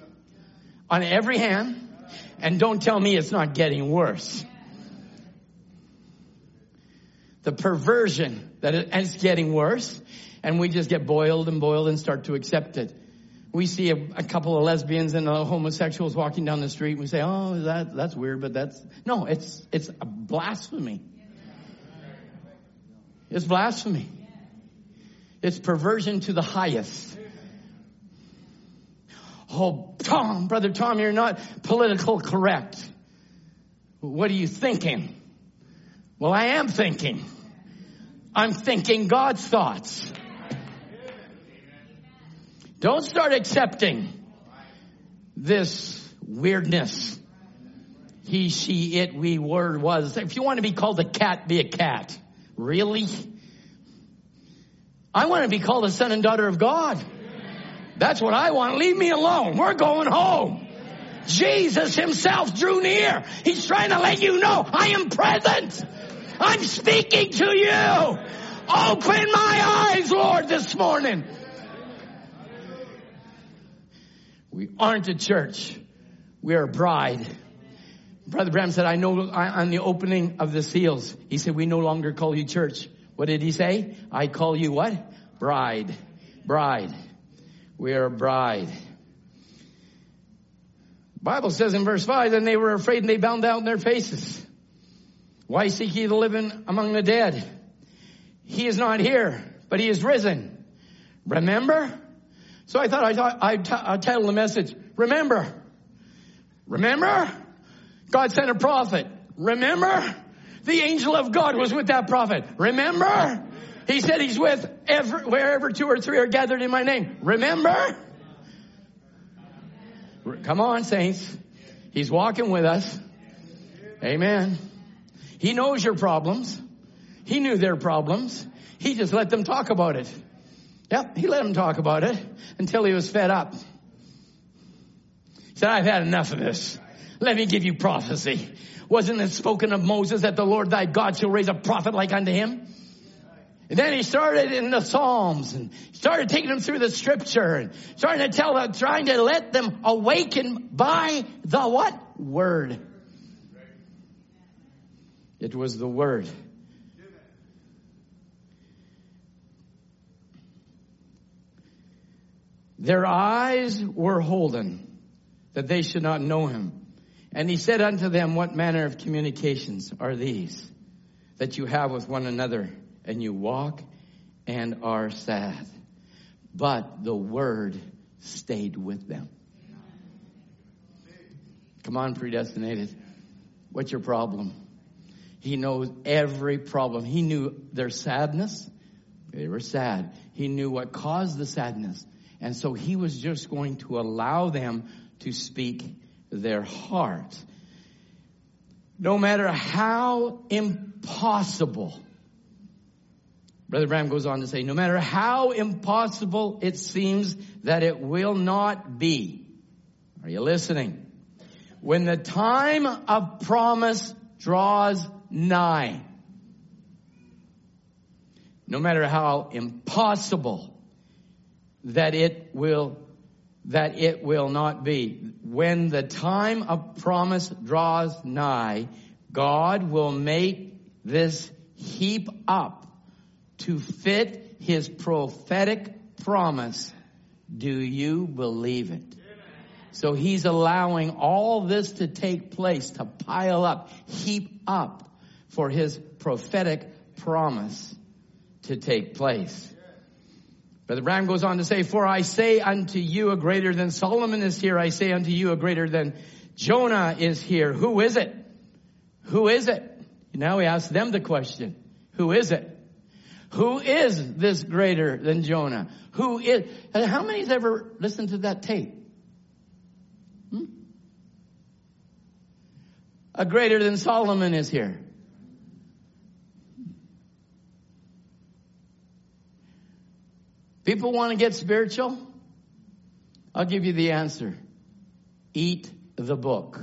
[SPEAKER 3] on every hand, and don't tell me it's not getting worse. The perversion that it, it's getting worse, and we just get boiled and boiled and start to accept it. We see a, a couple of lesbians and homosexuals walking down the street. And we say, "Oh, that that's weird," but that's no. It's it's a blasphemy. It's blasphemy. It's perversion to the highest. Oh, Tom, brother Tom, you're not political correct. What are you thinking? Well, I am thinking. I'm thinking God's thoughts. Don't start accepting this weirdness. He, she, it, we, were, was. If you want to be called a cat, be a cat. Really? I want to be called a son and daughter of God. That's what I want. Leave me alone. We're going home. Jesus himself drew near. He's trying to let you know I am present. I'm speaking to you. Open my eyes, Lord, this morning. We aren't a church. We are a bride. Brother Branham said, I know on the opening of the seals, he said, we no longer call you church. What did he say? I call you what? Bride. Bride. We are a bride. Bible says in verse 5, then they were afraid and they bound down their faces. Why seek ye the living among the dead? He is not here, but he is risen. Remember? So I thought I'd, I'd, title the message, Remember. Remember? God sent a prophet. Remember? The angel of God was with that prophet. Remember? He said he's with every, wherever two or three are gathered in my name. Remember? Come on, saints. He's walking with us. Amen. He knows your problems. He knew their problems. He just let them talk about it. Yep, he let him talk about it until he was fed up. He said, I've had enough of this. Let me give you prophecy. Wasn't it spoken of Moses that the Lord thy God shall raise a prophet like unto him? And then he started in the Psalms and started taking them through the scripture and starting to tell them, trying to let them awaken by the what? Word. It was the word. Their eyes were holden that they should not know him. And he said unto them, What manner of communications are these that you have with one another and you walk and are sad? But the word stayed with them. Come on, predestinated. What's your problem? He knows every problem. He knew their sadness. They were sad. He knew what caused the sadness. And so he was just going to allow them to speak their heart. No matter how impossible, Brother Branham goes on to say, no matter how impossible it seems that it will not be. Are you listening? When the time of promise draws nigh, no matter how impossible that it will that it will not be. When the time of promise draws nigh, God will make this heap up to fit his prophetic promise. Do you believe it? So he's allowing all this to take place, to pile up, heap up for his prophetic promise to take place. Brother Branham goes on to say, For I say unto you a greater than Solomon is here. I say unto you a greater than Jonah is here. Who is it? Who is it? Now we ask them the question. Who is it? Who is this greater than Jonah? Who is, how many's ever listened to that tape? Hmm? A greater than Solomon is here. People want to get spiritual? I'll give you the answer. Eat the book.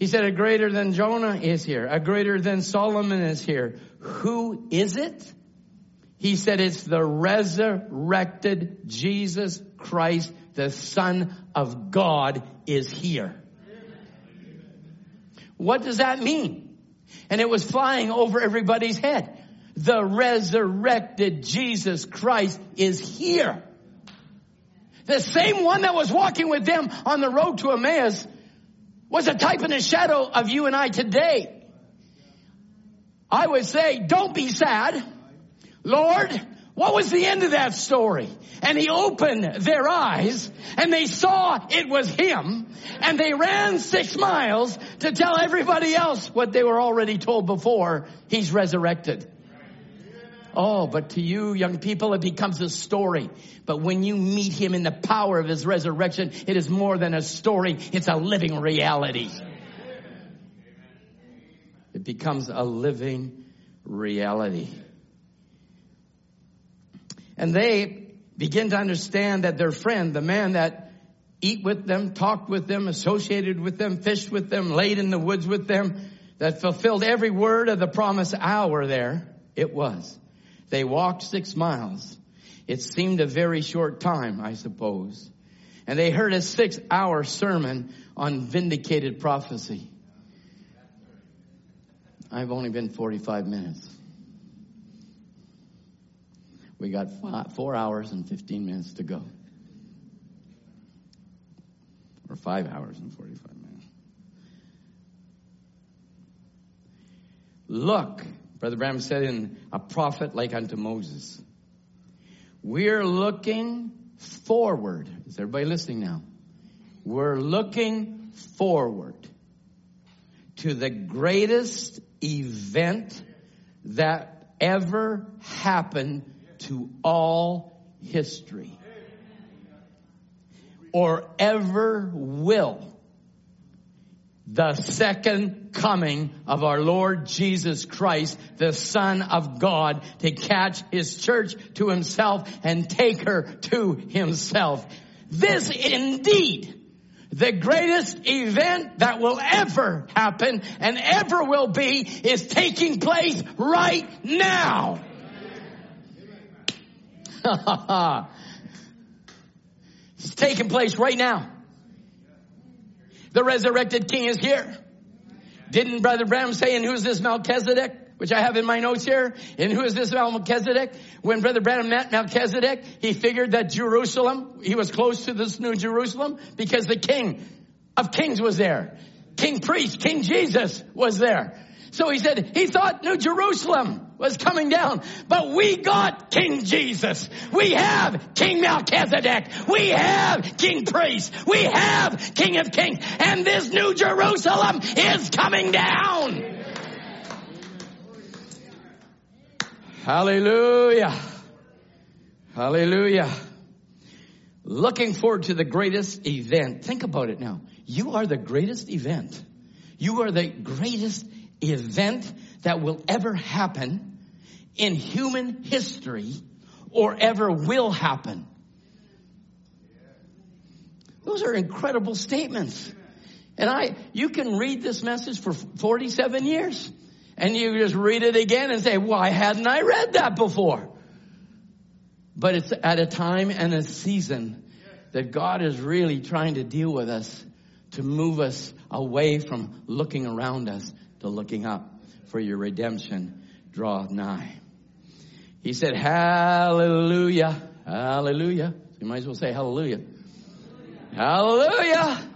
[SPEAKER 3] He said, a greater than Jonah is here. A greater than Solomon is here. Who is it? He said, it's the resurrected Jesus Christ, the Son of God is here. What does that mean? And it was flying over everybody's head the resurrected Jesus Christ is here. The same one that was walking with them on the road to Emmaus was a type and a shadow of you and I today. I would say, don't be sad. Lord, what was the end of that story? And he opened their eyes and they saw it was him and they ran six miles to tell everybody else what they were already told before. He's resurrected. Oh, but to you young people, it becomes a story. But when you meet him in the power of his resurrection, it is more than a story. It's a living reality. It becomes a living reality. And they begin to understand that their friend, the man that eat with them, talked with them, associated with them, fished with them, laid in the woods with them, that fulfilled every word of the promise hour there, it was. They walked six miles. It seemed a very short time, I suppose. And they heard a six hour sermon on vindicated prophecy. I've only been 45 minutes. We got five, four hours and 15 minutes to go. Or five hours and 45 minutes. Look, Brother Branham said in a prophet like unto Moses. We're looking forward. Is everybody listening now? We're looking forward to the greatest event that ever happened to all history or ever will the second coming of our Lord Jesus Christ, the Son of God, to catch His church to Himself and take her to Himself. This indeed the greatest event that will ever happen and ever will be is taking place right now. [laughs] it's taking place right now. The resurrected king is here. Didn't Brother Branham say, and who's this Melchizedek? which I have in my notes here. And who is this Melchizedek? When Brother Branham met Melchizedek, he figured that Jerusalem, he was close to this new Jerusalem because the king of kings was there. King priest, King Jesus was there. So he said, he thought New Jerusalem was coming down, but we got King Jesus. We have King Melchizedek. We have King Priest. We have King of Kings. And this New Jerusalem is coming down. Hallelujah. Hallelujah. Looking forward to the greatest event. Think about it now. You are the greatest event. You are the greatest event that will ever happen in human history or ever will happen. Those are incredible statements. And I, you can read this message for 47 years and you just read it again and say, why hadn't I read that before? But it's at a time and a season that God is really trying to deal with us to move us away from looking around us to looking up for your redemption draw nigh. He said, hallelujah, hallelujah. You might as well say hallelujah. Hallelujah.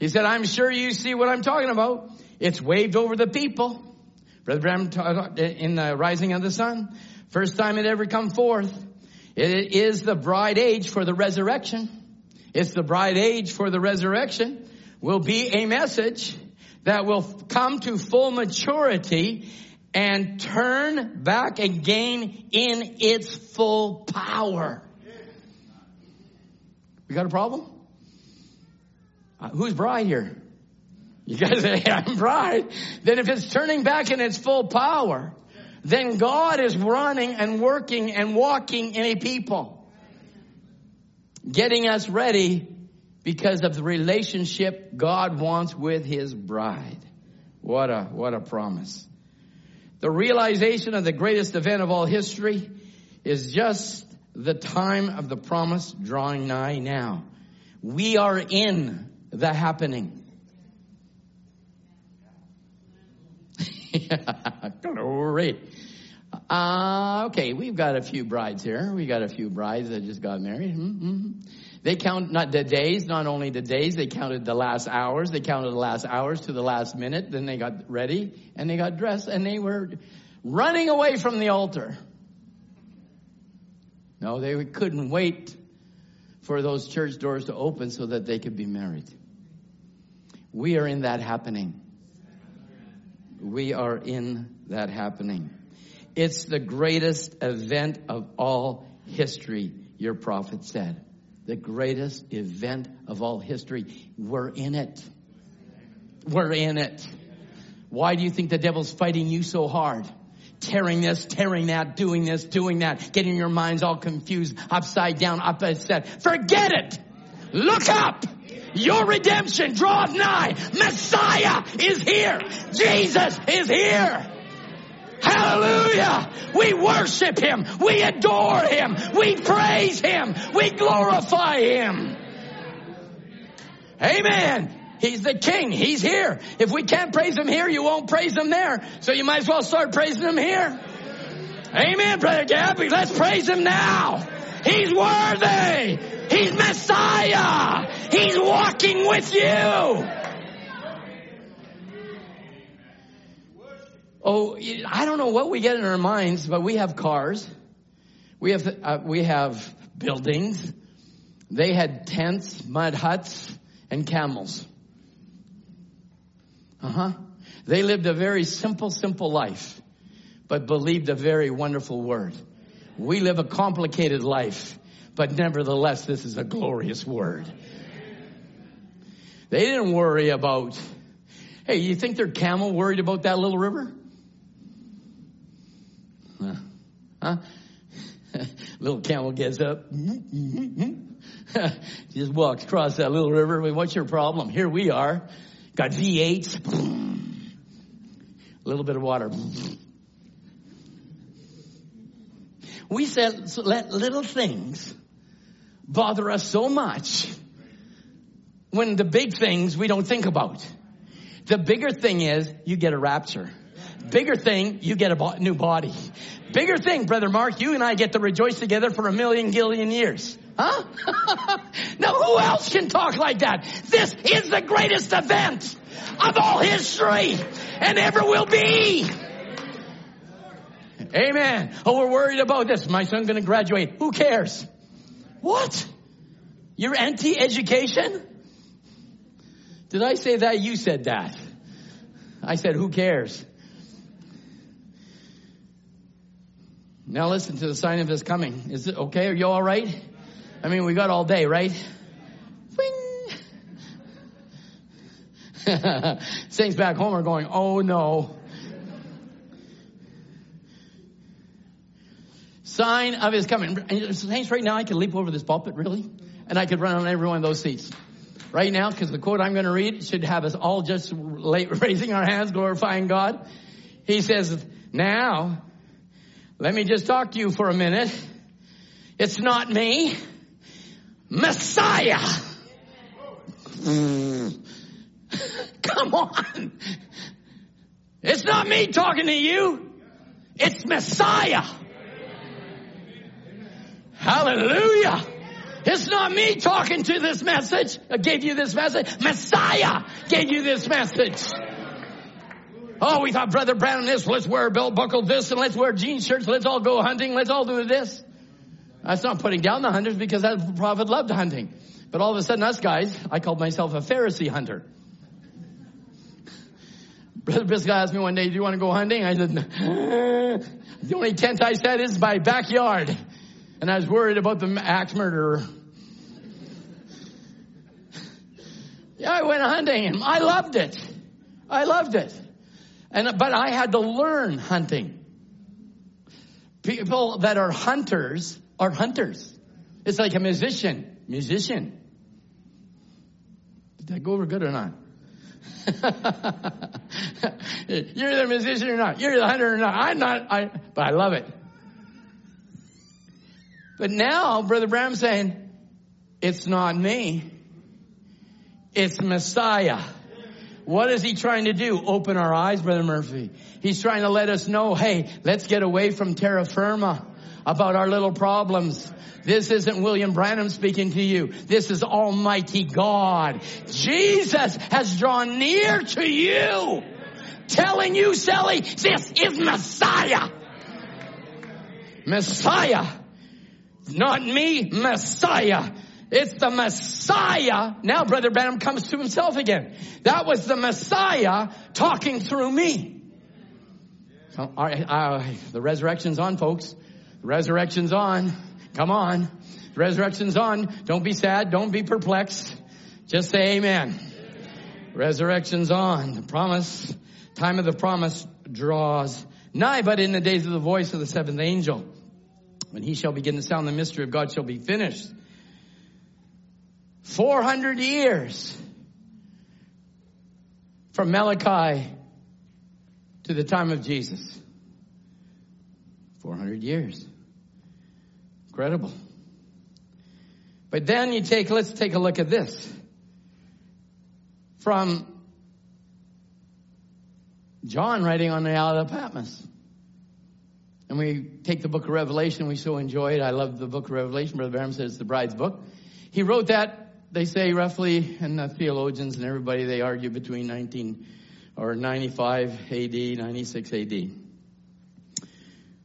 [SPEAKER 3] He said, I'm sure you see what I'm talking about. It's waved over the people. Brother Branham in the rising of the sun. First time it ever come forth. It is the bride age for the resurrection. It's the bride age for the resurrection will be a message that will come to full maturity and turn back again in its full power. We got a problem? Uh, who's bride here? You guys say, [laughs] I'm bride. Then if it's turning back in its full power, then God is running and working and walking in a people. Getting us ready because of the relationship God wants with his bride. What a, what a promise. The realization of the greatest event of all history is just the time of the promise drawing nigh now. We are in the happening. [laughs] Glory. Uh, okay, we've got a few brides here. We got a few brides that just got married. Mm-hmm. They count not the days, not only the days, they counted the last hours. They counted the last hours to the last minute. Then they got ready and they got dressed and they were running away from the altar. No, they couldn't wait for those church doors to open so that they could be married. We are in that happening. We are in that happening. It's the greatest event of all history, your prophet said the greatest event of all history. We're in it. We're in it. Why do you think the devil's fighting you so hard? Tearing this, tearing that, doing this, doing that, getting your minds all confused, upside down, upset. Forget it! Look up! Your redemption draws nigh. Messiah is here. Jesus is here. Hallelujah. We worship Him. We adore Him. We praise Him. We glorify Him. Amen. He's the King. He's here. If we can't praise Him here, you won't praise Him there. So you might as well start praising Him here. Amen, Brother Gabby. Let's praise Him now. He's worthy. He's Messiah. He's walking with you. Oh, I don't know what we get in our minds, but we have cars. We have, uh, we have buildings. They had tents, mud huts, and camels. Uh huh. They lived a very simple, simple life, but believed a very wonderful word. We live a complicated life, but nevertheless, this is a glorious word. They didn't worry about, hey, you think their camel worried about that little river? Huh? [laughs] little camel gets up, [laughs] just walks across that little river. What's your problem? Here we are, got V8s, a little bit of water. We said, let little things bother us so much when the big things we don't think about. The bigger thing is you get a rapture. Bigger thing, you get a new body. Bigger thing, Brother Mark, you and I get to rejoice together for a million gillion years. Huh? [laughs] now who else can talk like that? This is the greatest event of all history and ever will be. Amen. Oh, we're worried about this. My son's going to graduate. Who cares? What? You're anti-education? Did I say that? You said that. I said, who cares? Now listen to the sign of his coming. Is it okay? Are you all right? I mean, we got all day, right? [laughs] Saints back home are going, oh no. Sign of his coming. And Saints, right now I could leap over this pulpit, really? And I could run on every one of those seats. Right now, because the quote I'm going to read should have us all just [laughs] raising our hands, glorifying God. He says, now, let me just talk to you for a minute. It's not me. Messiah. [laughs] Come on. It's not me talking to you. It's Messiah. Hallelujah. It's not me talking to this message. I gave you this message. Messiah gave you this message. Oh, we thought Brother Branham this, let's wear a belt buckle this, and let's wear jean shirts, let's all go hunting, let's all do this. That's not putting down the hunters because that prophet loved hunting. But all of a sudden us guys, I called myself a Pharisee hunter. [laughs] Brother Biscuit asked me one day, do you want to go hunting? I said, the only tent I said is my backyard. And I was worried about the axe murderer. [laughs] Yeah, I went hunting and I loved it. I loved it. And, but I had to learn hunting. People that are hunters are hunters. It's like a musician. Musician. Did that go over good or not? [laughs] You're the musician or not. You're the hunter or not. I'm not, I, but I love it. But now, Brother Branham saying, it's not me. It's Messiah. What is he trying to do? Open our eyes, Brother Murphy. He's trying to let us know, hey, let's get away from terra firma about our little problems. This isn't William Branham speaking to you. This is Almighty God. Jesus has drawn near to you, telling you, Sally, this is Messiah. Messiah. Not me, Messiah. It's the Messiah. Now Brother Branham comes to himself again. That was the Messiah talking through me. So, all right, uh, the resurrection's on, folks. The resurrection's on. Come on. The resurrection's on. Don't be sad. Don't be perplexed. Just say amen. Resurrection's on. The promise, time of the promise draws nigh, but in the days of the voice of the seventh angel, when he shall begin to sound, the mystery of God shall be finished. 400 years from Malachi to the time of Jesus. 400 years. Incredible. But then you take, let's take a look at this. From John writing on the Isle of Patmos. And we take the book of Revelation, we so enjoy it. I love the book of Revelation. Brother Branham says it's the bride's book. He wrote that, they say roughly, and the theologians and everybody, they argue between 19 or 95 AD, 96 AD.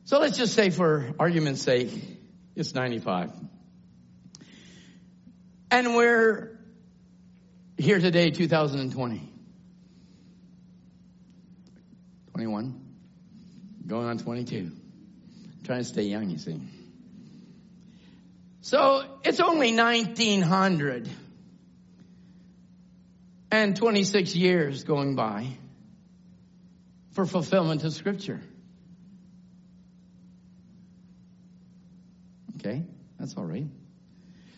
[SPEAKER 3] So let's just say for argument's sake, it's 95. And we're here today, 2020. 21. Going on 22. trying to stay young, you see. So it's only 1900 and 26 years going by for fulfillment of scripture. Okay, that's all right.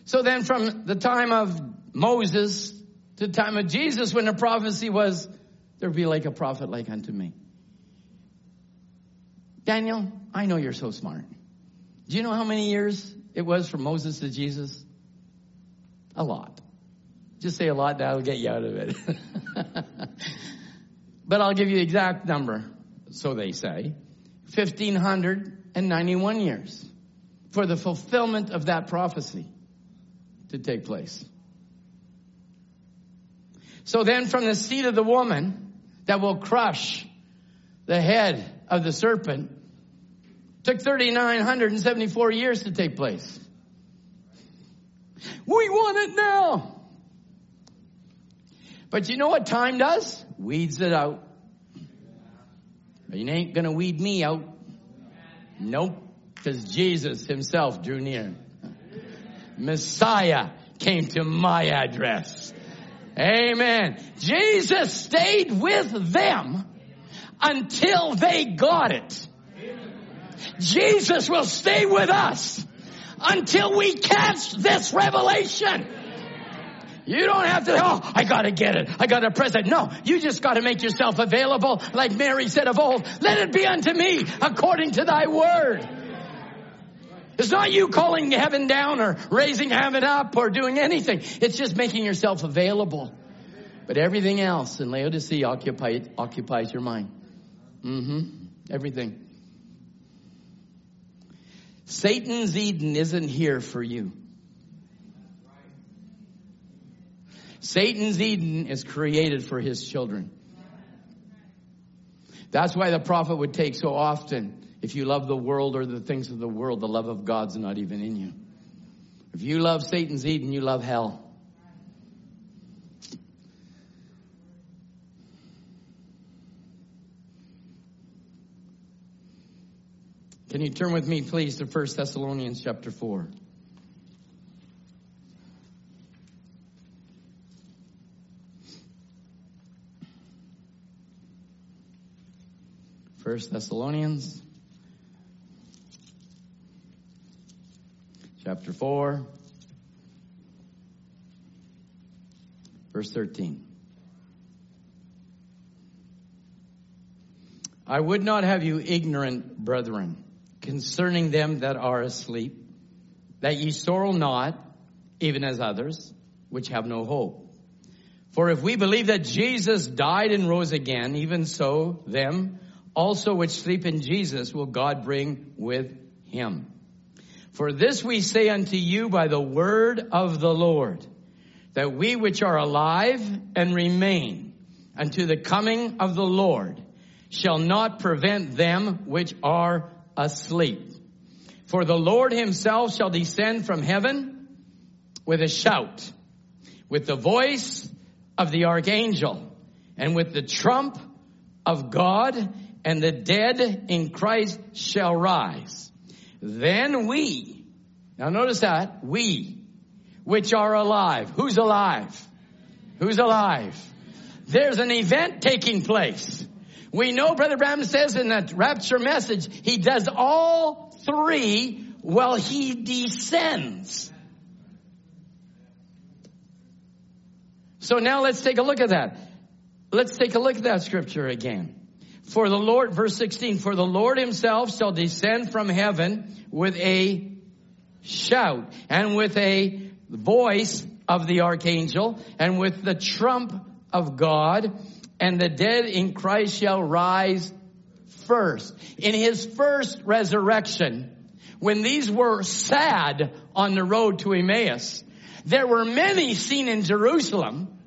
[SPEAKER 3] So then from the time of Moses to the time of Jesus when the prophecy was, there'll be like a prophet like unto me. Daniel, I know you're so smart. Do you know how many years it was from Moses to Jesus? A lot. Just say a lot, that'll get you out of it. [laughs] but I'll give you the exact number. so they say, 1591 years for the fulfillment of that prophecy to take place. So then from the seed of the woman that will crush the head of the serpent took 3,974 years to take place. We want it now. But you know what time does? Weeds it out. You ain't gonna weed me out. Nope. Because Jesus himself drew near. Messiah came to my address. Amen. Jesus stayed with them until they got it. Jesus will stay with us until we catch this revelation. You don't have to, oh, I gotta get it. I gotta press it. No, you just gotta make yourself available like Mary said of old. Let it be unto me according to thy word. It's not you calling heaven down or raising heaven up or doing anything. It's just making yourself available. But everything else in Laodicea occupy, occupies your mind. Mm-hmm. Everything. Satan's Eden isn't here for you. Satan's Eden is created for his children. That's why the prophet would take so often. If you love the world or the things of the world, the love of God's not even in you. If you love Satan's Eden, you love hell. Can you turn with me, please, to 1 Thessalonians chapter 4? First Thessalonians chapter 4 verse 13 I would not have you ignorant brethren concerning them that are asleep that ye sorrow not even as others which have no hope for if we believe that Jesus died and rose again even so them also which sleep in Jesus will God bring with him. For this we say unto you by the word of the Lord, that we which are alive and remain unto the coming of the Lord shall not prevent them which are asleep. For the Lord himself shall descend from heaven with a shout, with the voice of the archangel, and with the trump of God, and the dead in Christ shall rise. Then we, now notice that, we, which are alive. Who's alive? Who's alive? There's an event taking place. We know Brother Branham says in that rapture message, he does all three while he descends. So now let's take a look at that. Let's take a look at that scripture again. For the Lord, verse 16, for the Lord himself shall descend from heaven with a shout and with a voice of the archangel and with the trump of God and the dead in Christ shall rise first. In his first resurrection, when these were sad on the road to Emmaus, there were many seen in Jerusalem.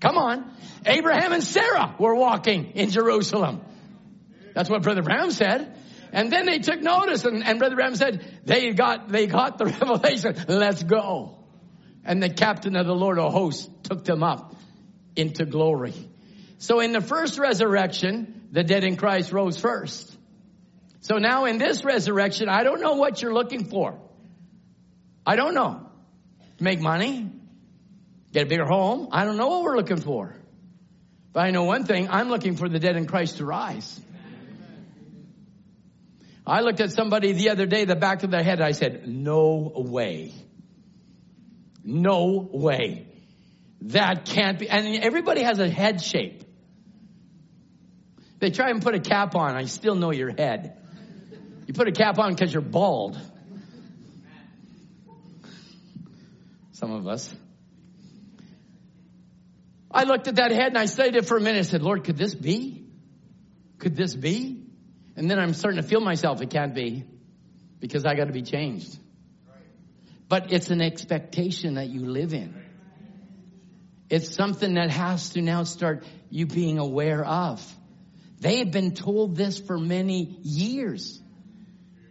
[SPEAKER 3] Come on. Abraham and Sarah were walking in Jerusalem. That's what Brother Branham said. And then they took notice and, and Brother Branham said, they got, they got the [laughs] revelation. Let's go. And the captain of the Lord of hosts took them up into glory. So in the first resurrection, the dead in Christ rose first. So now in this resurrection, I don't know what you're looking for. I don't know. Make money? Get a bigger home? I don't know what we're looking for. But I know one thing, I'm looking for the dead in Christ to rise. I looked at somebody the other day, the back of their head, I said, no way. No way. That can't be. And everybody has a head shape. They try and put a cap on, I still know your head. You put a cap on because you're bald. Some of us. I looked at that head and I studied it for a minute. I said, Lord, could this be? Could this be? And then I'm starting to feel myself, it can't be because I got to be changed. But it's an expectation that you live in. It's something that has to now start you being aware of. They had been told this for many years.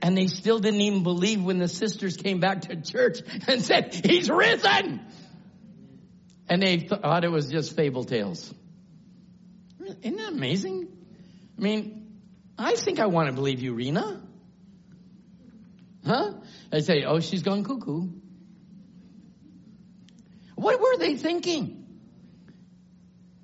[SPEAKER 3] And they still didn't even believe when the sisters came back to church and said, He's risen! And they thought it was just fable tales. Isn't that amazing? I mean, I think I want to believe you, Rena. Huh? They say, oh, she's gone cuckoo. What were they thinking?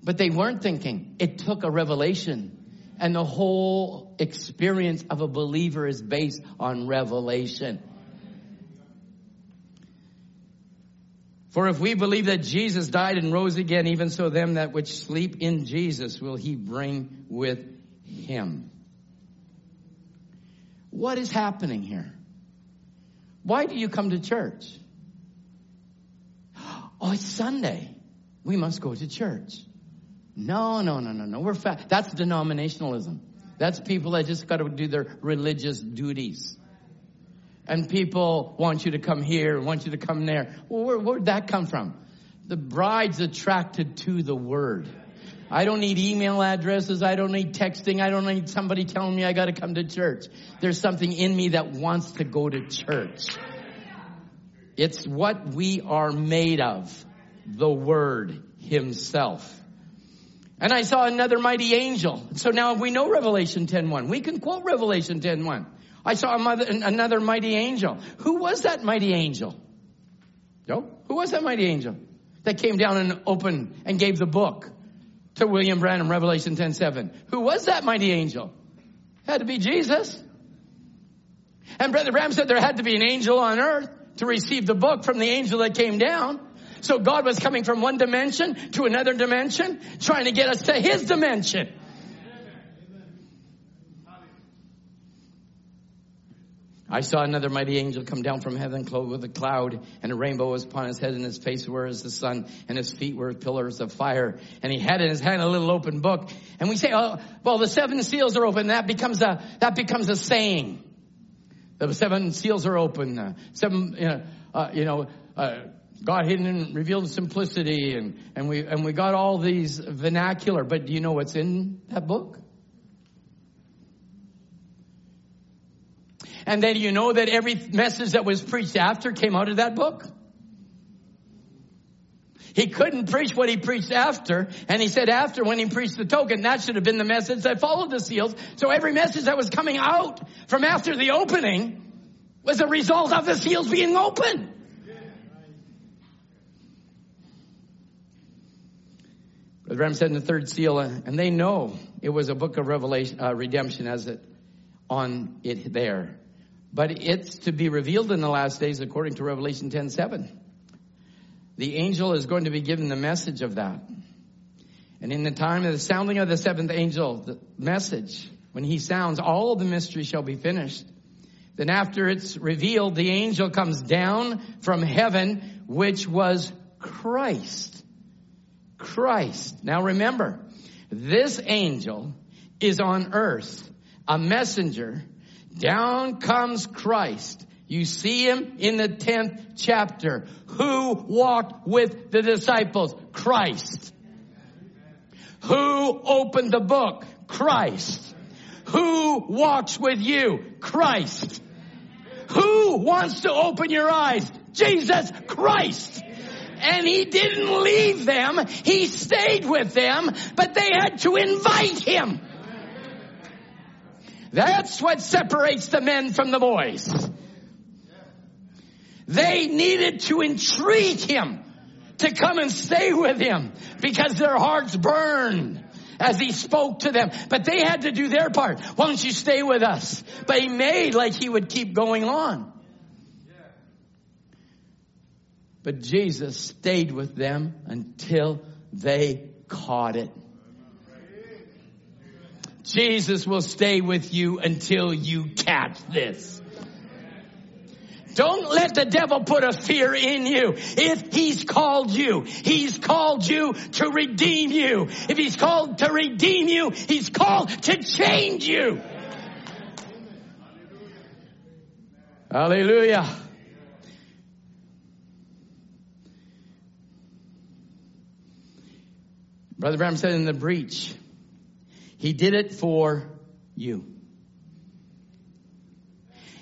[SPEAKER 3] But they weren't thinking. It took a revelation. And the whole experience of a believer is based on revelation. For if we believe that Jesus died and rose again, even so them that which sleep in Jesus will he bring with him. What is happening here? Why do you come to church? [gasps] Oh, it's Sunday. We must go to church. No, no, no, no, no. We're fat. That's denominationalism. That's people that just got to do their religious duties. And people want you to come here, want you to come there. Well, where, where'd that come from? The bride's attracted to the word. I don't need email addresses. I don't need texting. I don't need somebody telling me I got to come to church. There's something in me that wants to go to church. It's what we are made of. The Word Himself. And I saw another mighty angel. So now we know Revelation 10.1. We can quote Revelation 10.1. I saw mother, another mighty angel. Who was that mighty angel? Joe? Who was that mighty angel that came down and opened and gave the book? to William Branham, Revelation 10 7. Who was that mighty angel? Had to be Jesus. And Brother Branham said there had to be an angel on earth to receive the book from the angel that came down. So God was coming from one dimension to another dimension, trying to get us to his dimension. I saw another mighty angel come down from heaven, clothed with a cloud, and a rainbow was upon his head, and his face were as the sun, and his feet were pillars of fire. And he had in his hand a little open book. And we say, oh, well, the seven seals are open. That becomes a, that becomes a saying. The seven seals are open. Uh, seven, you know, uh, you know uh, God hidden and revealed in simplicity, and, and we, and we got all these vernacular. But do you know what's in that book? And then you know that every message that was preached after came out of that book? He couldn't preach what he preached after, and he said after when he preached the token, that should have been the message that followed the seals. So every message that was coming out from after the opening was a result of the seals being open. Brother Branham said in the third seal, uh, and they know it was a book of revelation, uh, redemption as it on it there. But it's to be revealed in the last days according to Revelation 10 7. The angel is going to be given the message of that. And in the time of the sounding of the seventh angel, the message, when he sounds, all the mystery shall be finished. Then after it's revealed, the angel comes down from heaven, which was Christ. Christ. Now remember, this angel is on earth, a messenger down comes Christ. You see him in the 10th chapter. Who walked with the disciples? Christ. Who opened the book? Christ. Who walks with you? Christ. Who wants to open your eyes? Jesus Christ. And he didn't leave them. He stayed with them, but they had to invite him. That's what separates the men from the boys. They needed to entreat him to come and stay with him because their hearts burned as he spoke to them. But they had to do their part. Why don't you stay with us? But he made like he would keep going on. But Jesus stayed with them until they caught it. Jesus will stay with you until you catch this. Don't let the devil put a fear in you. If he's called you, he's called you to redeem you. If he's called to redeem you, he's called to change you. Hallelujah. Brother Branham said in the breach, he did it for you.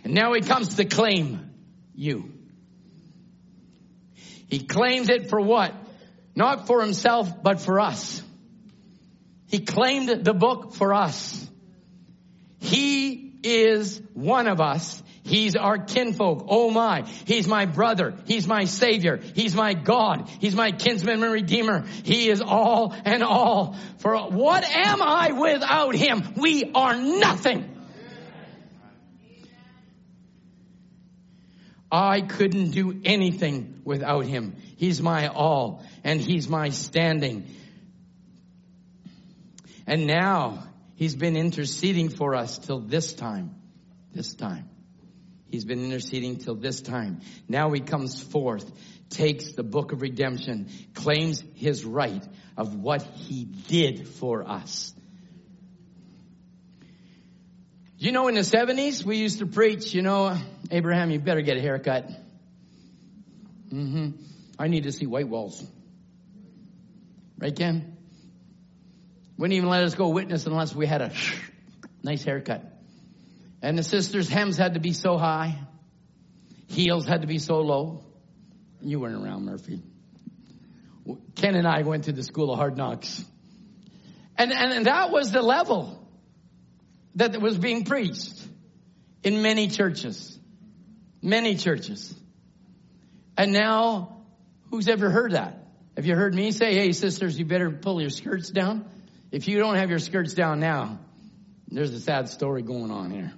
[SPEAKER 3] And now he comes to claim you. He claims it for what? Not for himself, but for us. He claimed the book for us. He is one of us. He's our kinfolk. Oh my. He's my brother. He's my savior. He's my God. He's my kinsman and redeemer. He is all and all. For what am I without him? We are nothing. I couldn't do anything without him. He's my all and he's my standing. And now he's been interceding for us till this time. This time. He's been interceding till this time. Now he comes forth, takes the book of redemption, claims his right of what he did for us. You know, in the 70s, we used to preach, you know, Abraham, you better get a haircut. Mm-hmm. I need to see white walls. Right, Ken? Wouldn't even let us go witness unless we had a [laughs] nice haircut. And the sisters' hems had to be so high. Heels had to be so low. You weren't around, Murphy. Ken and I went to the school of hard knocks. And, and, and that was the level that was being preached in many churches. Many churches. And now, who's ever heard that? Have you heard me say, hey, sisters, you better pull your skirts down? If you don't have your skirts down now, there's a sad story going on here.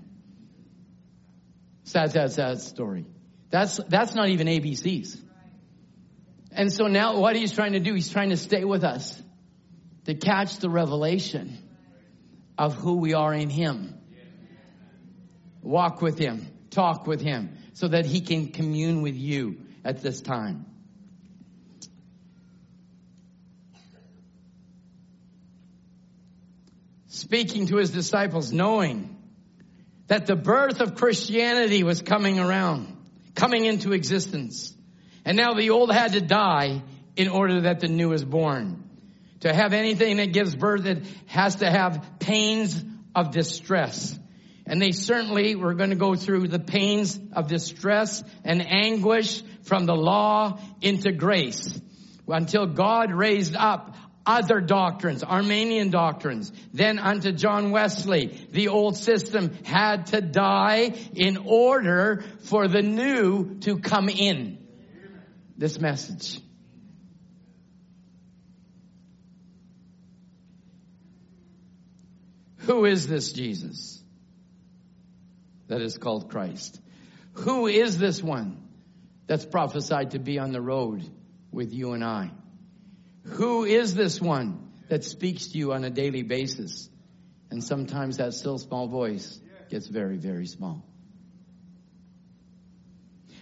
[SPEAKER 3] Sad, sad, sad story. That's, that's not even ABCs. And so now what he's trying to do, he's trying to stay with us to catch the revelation of who we are in him. Walk with him, talk with him, so that he can commune with you at this time. Speaking to his disciples, knowing that the birth of Christianity was coming around, coming into existence. And now the old had to die in order that the new is born. To have anything that gives birth, it has to have pains of distress. And they certainly were going to go through the pains of distress and anguish from the law into grace until God raised up other doctrines, Arminian doctrines. Then unto John Wesley, the old system had to die in order for the new to come in. This message. Who is this Jesus that is called Christ? Who is this one that's prophesied to be on the road with you and I? Who is this one that speaks to you on a daily basis? And sometimes that still small voice gets very, very small.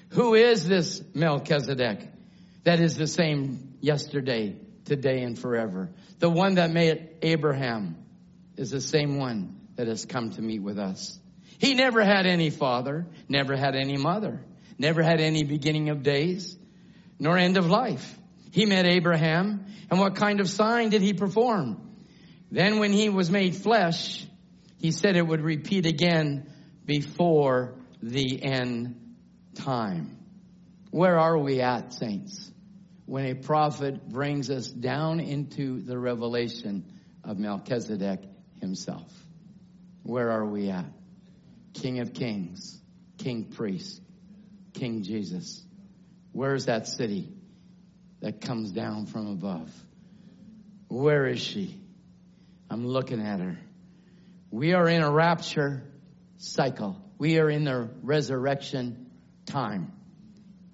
[SPEAKER 3] Who is this Melchizedek that is the same yesterday, today, and forever? The one that made Abraham is the same one that has come to meet with us. He never had any father, never had any mother, never had any beginning of days, nor end of life. He met Abraham and what kind of sign did he perform? Then when he was made flesh, he said it would repeat again before the end time. Where are we at, saints? When a prophet brings us down into the revelation of Melchizedek himself. Where are we at? King of kings, King priest, King Jesus. Where's that city? That comes down from above. Where is she? I'm looking at her. We are in a rapture cycle. We are in the resurrection time.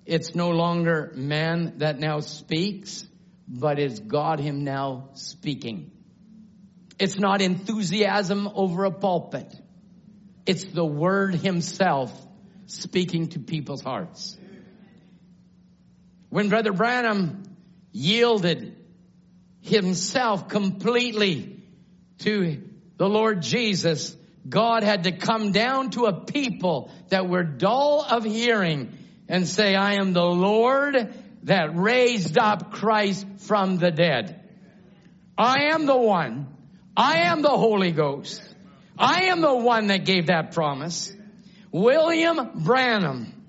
[SPEAKER 3] It's no longer man that now speaks, but it's God him now speaking. It's not enthusiasm over a pulpit. It's the word himself speaking to people's hearts. When Brother Branham yielded himself completely to the Lord Jesus, God had to come down to a people that were dull of hearing and say, I am the Lord that raised up Christ from the dead. I am the one. I am the Holy Ghost. I am the one that gave that promise. William Branham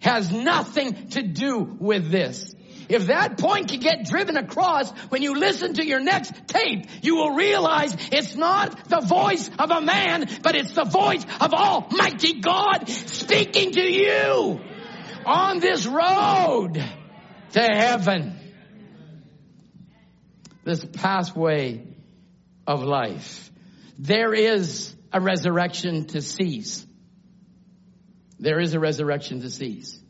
[SPEAKER 3] has nothing to do with this. If that point can get driven across when you listen to your next tape, you will realize it's not the voice of a man, but it's the voice of Almighty God speaking to you on this road to heaven. This pathway of life. There is a resurrection to seize. There is a resurrection to seize.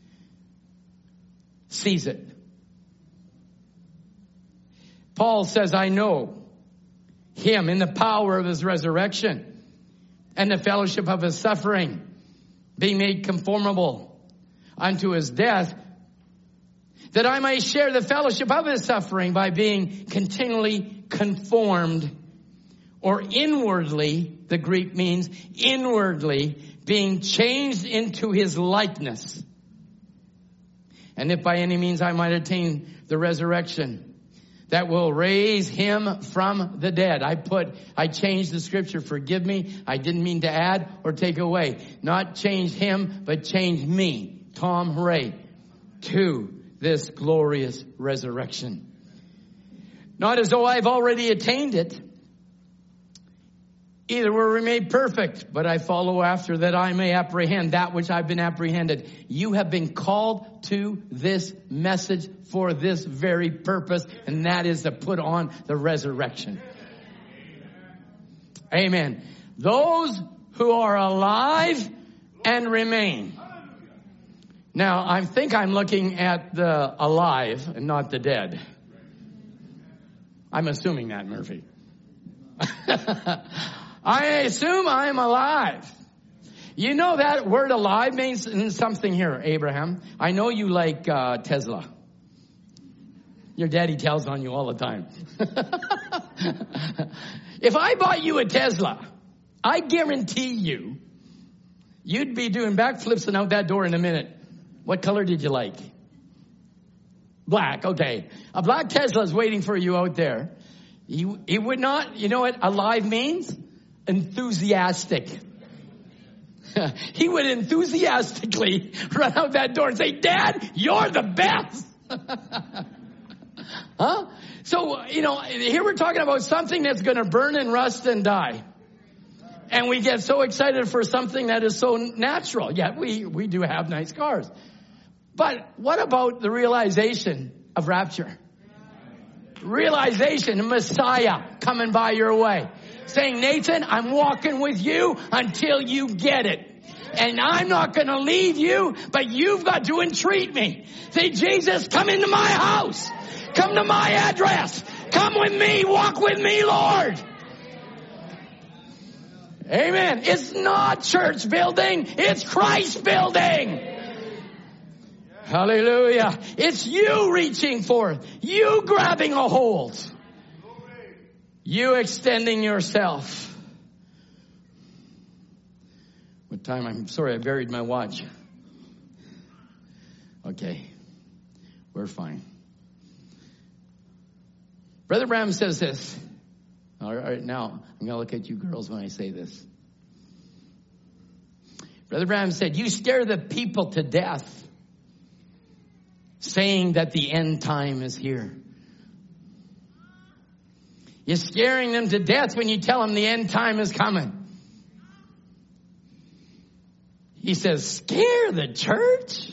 [SPEAKER 3] Seize it. Paul says, I know him in the power of his resurrection and the fellowship of his suffering, being made conformable unto his death, that I may share the fellowship of his suffering by being continually conformed or inwardly, the Greek means inwardly being changed into his likeness. And if by any means I might attain the resurrection that will raise him from the dead. I put, I changed the scripture, forgive me. I didn't mean to add or take away. Not change him, but change me, Tom Ray, to this glorious resurrection. Not as though I've already attained it. Either were we made perfect, but I follow after that I may apprehend that which I've been apprehended. You have been called to this message for this very purpose, and that is to put on the resurrection. Amen. Those who are alive and remain. Now, I think I'm looking at the alive and not the dead. I'm assuming that, Murphy. [laughs] I assume I'm alive. You know that word alive means something here, Abraham. I know you like uh, Tesla. Your daddy tells on you all the time. [laughs] if I bought you a Tesla, I guarantee you, you'd be doing backflips and out that door in a minute. What color did you like? Black, okay. A black Tesla is waiting for you out there. He, he would not, you know what alive means? Enthusiastic. [laughs] he would enthusiastically run out that door and say, Dad, you're the best. [laughs] huh? So, you know, here we're talking about something that's going to burn and rust and die. And we get so excited for something that is so natural. Yet we, we do have nice cars. But what about the realization of rapture? Realization, Messiah coming by your way. Saying, Nathan, I'm walking with you until you get it. And I'm not gonna leave you, but you've got to entreat me. Say, Jesus, come into my house. Come to my address. Come with me. Walk with me, Lord. Amen. It's not church building. It's Christ building. Hallelujah. It's you reaching forth. You grabbing a hold. You extending yourself. What time? I'm sorry, I buried my watch. Okay. We're fine. Brother Branham says this. All right, now I'm going to look at you girls when I say this. Brother Branham said, You scare the people to death saying that the end time is here. You're scaring them to death when you tell them the end time is coming. He says, scare the church?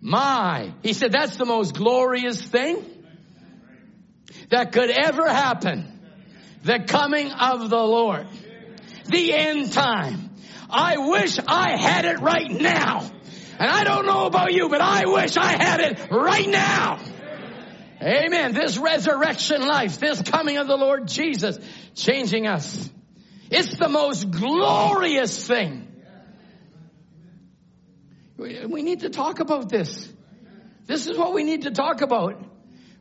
[SPEAKER 3] My. He said, that's the most glorious thing that could ever happen. The coming of the Lord. The end time. I wish I had it right now. And I don't know about you, but I wish I had it right now. Amen. This resurrection life, this coming of the Lord Jesus, changing us. It's the most glorious thing We need to talk about this. This is what we need to talk about.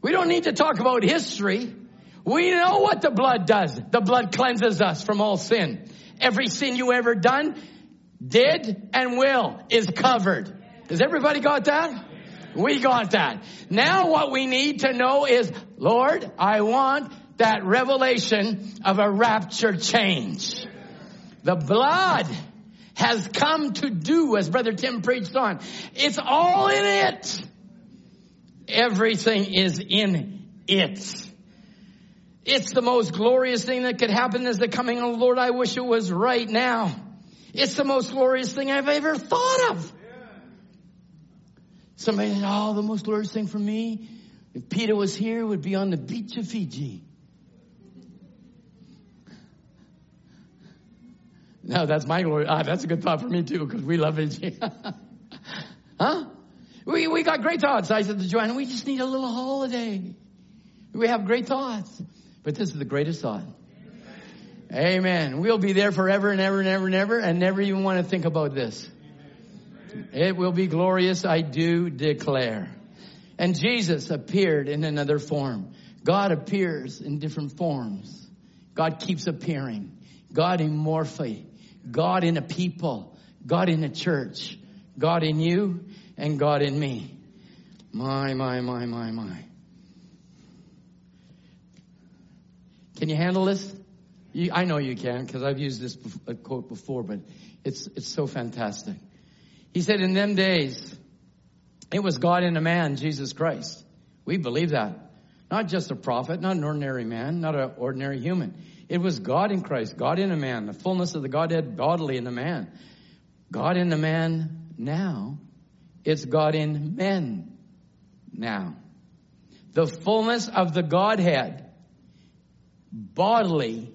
[SPEAKER 3] We don't need to talk about history. We know what the blood does. The blood cleanses us from all sin. Every sin you ever done, did, and will is covered. Has everybody got that? We got that. Now what we need to know is, Lord, I want that revelation of a rapture change. The blood has come to do, as Brother Tim preached on. It's all in it. Everything is in it. It's the most glorious thing that could happen is the coming of the Lord. I wish it was right now. It's the most glorious thing I've ever thought of. Somebody said, oh, the most glorious thing for me, if Peter was here, would be on the beach of Fiji. No, that's my glory. Ah, that's a good thought for me too, because we love Fiji. [laughs] huh? We, we got great thoughts. I said to Joanna, we just need a little holiday. We have great thoughts. But this is the greatest thought. Amen. We'll be there forever and ever and ever and ever and never even want to think about this. It will be glorious, I do declare. And Jesus appeared in another form. God appears in different forms. God keeps appearing. God in Morphe. God in a people. God in a church. God in you and God in me. My, my, my, my, my. Can you handle this? You, I know you can because I've used this quote before, but it's, it's so fantastic. He said, in them days, it was God in a man, Jesus Christ. We believe that. Not just a prophet, not an ordinary man, not an ordinary human. It was God in Christ, God in a man, the fullness of the Godhead bodily in the man. God in the man now. It's God in men now. The fullness of the Godhead bodily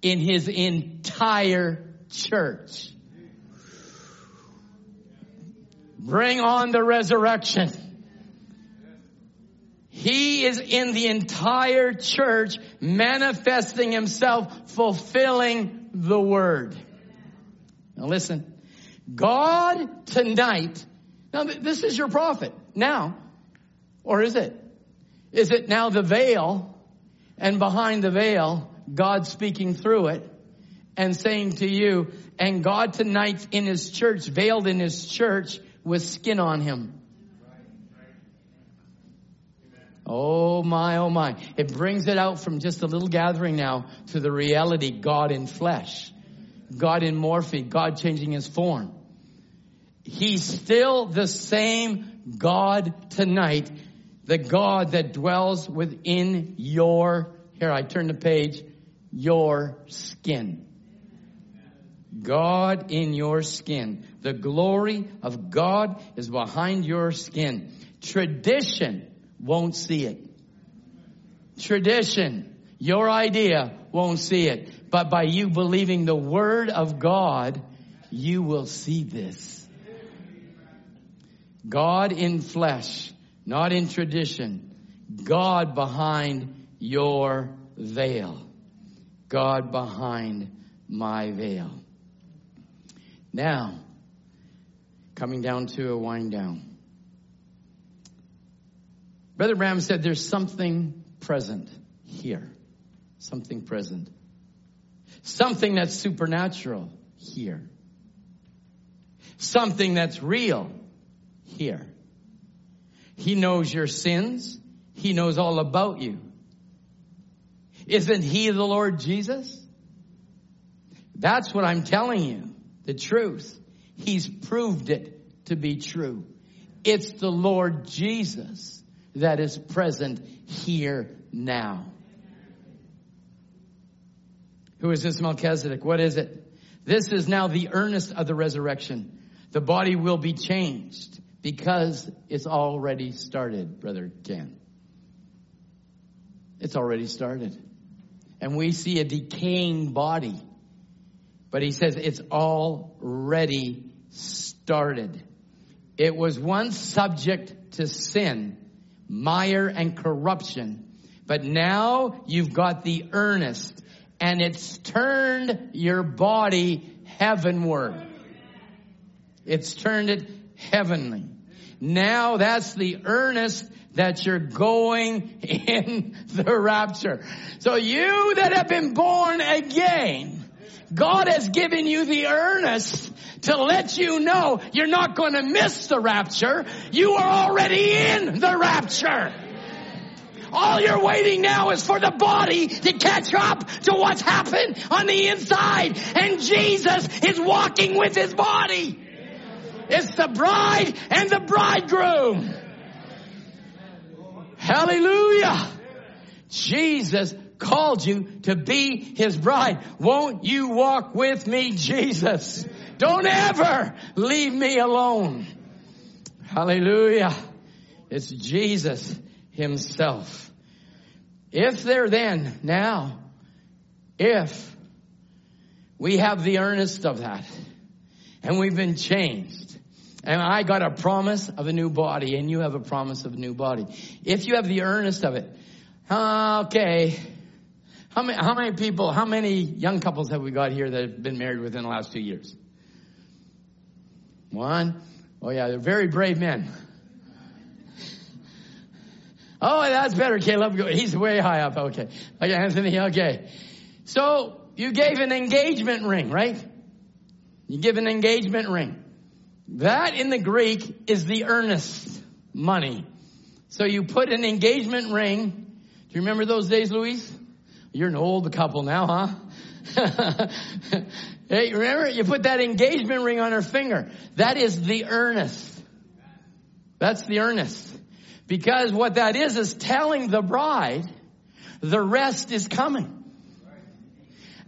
[SPEAKER 3] in his entire church. Bring on the resurrection. He is in the entire church manifesting himself, fulfilling the word. Now listen, God tonight, now this is your prophet now, or is it? Is it now the veil and behind the veil, God speaking through it and saying to you, and God tonight in his church, veiled in his church with skin on him. Oh my, oh my. It brings it out from just a little gathering now to the reality God in flesh. God in morphe, God changing his form. He's still the same God tonight, the God that dwells within your, here I turn the page, your skin. God in your skin. The glory of God is behind your skin. Tradition won't see it. Tradition, your idea won't see it. But by you believing the word of God, you will see this. God in flesh, not in tradition. God behind your veil. God behind my veil. Now, coming down to a wind down. Brother Branham said there's something present here. Something present. Something that's supernatural here. Something that's real here. He knows your sins. He knows all about you. Isn't he the Lord Jesus? That's what I'm telling you. The truth. He's proved it to be true. It's the Lord Jesus that is present here now. Who is this Melchizedek? What is it? This is now the earnest of the resurrection. The body will be changed because it's already started, Brother Ken. It's already started. And we see a decaying body. But he says it's already started. It was once subject to sin, mire and corruption. But now you've got the earnest and it's turned your body heavenward. It's turned it heavenly. Now that's the earnest that you're going [laughs] in the rapture. So you that have been born again, God has given you the earnest to let you know you're not going to miss the rapture. You are already in the rapture. All you're waiting now is for the body to catch up to what's happened on the inside. And Jesus is walking with his body. It's the bride and the bridegroom. Hallelujah. Jesus called you to be his bride. Won't you walk with me, Jesus? Don't ever leave me alone. Hallelujah. It's Jesus himself. If there then, now, if we have the earnest of that and we've been changed and I got a promise of a new body and you have a promise of a new body. If you have the earnest of it, okay, how many, how many people, how many young couples have we got here that have been married within the last two years? One. Oh yeah, they're very brave men. Oh, that's better, Caleb. He's way high up. Okay. Okay, Anthony. Okay. So you gave an engagement ring, right? You give an engagement ring. That in the Greek is the earnest money. So you put an engagement ring. Do you remember those days, Louise? You're an old couple now, huh? [laughs] hey, remember? You put that engagement ring on her finger. That is the earnest. That's the earnest. Because what that is, is telling the bride, the rest is coming.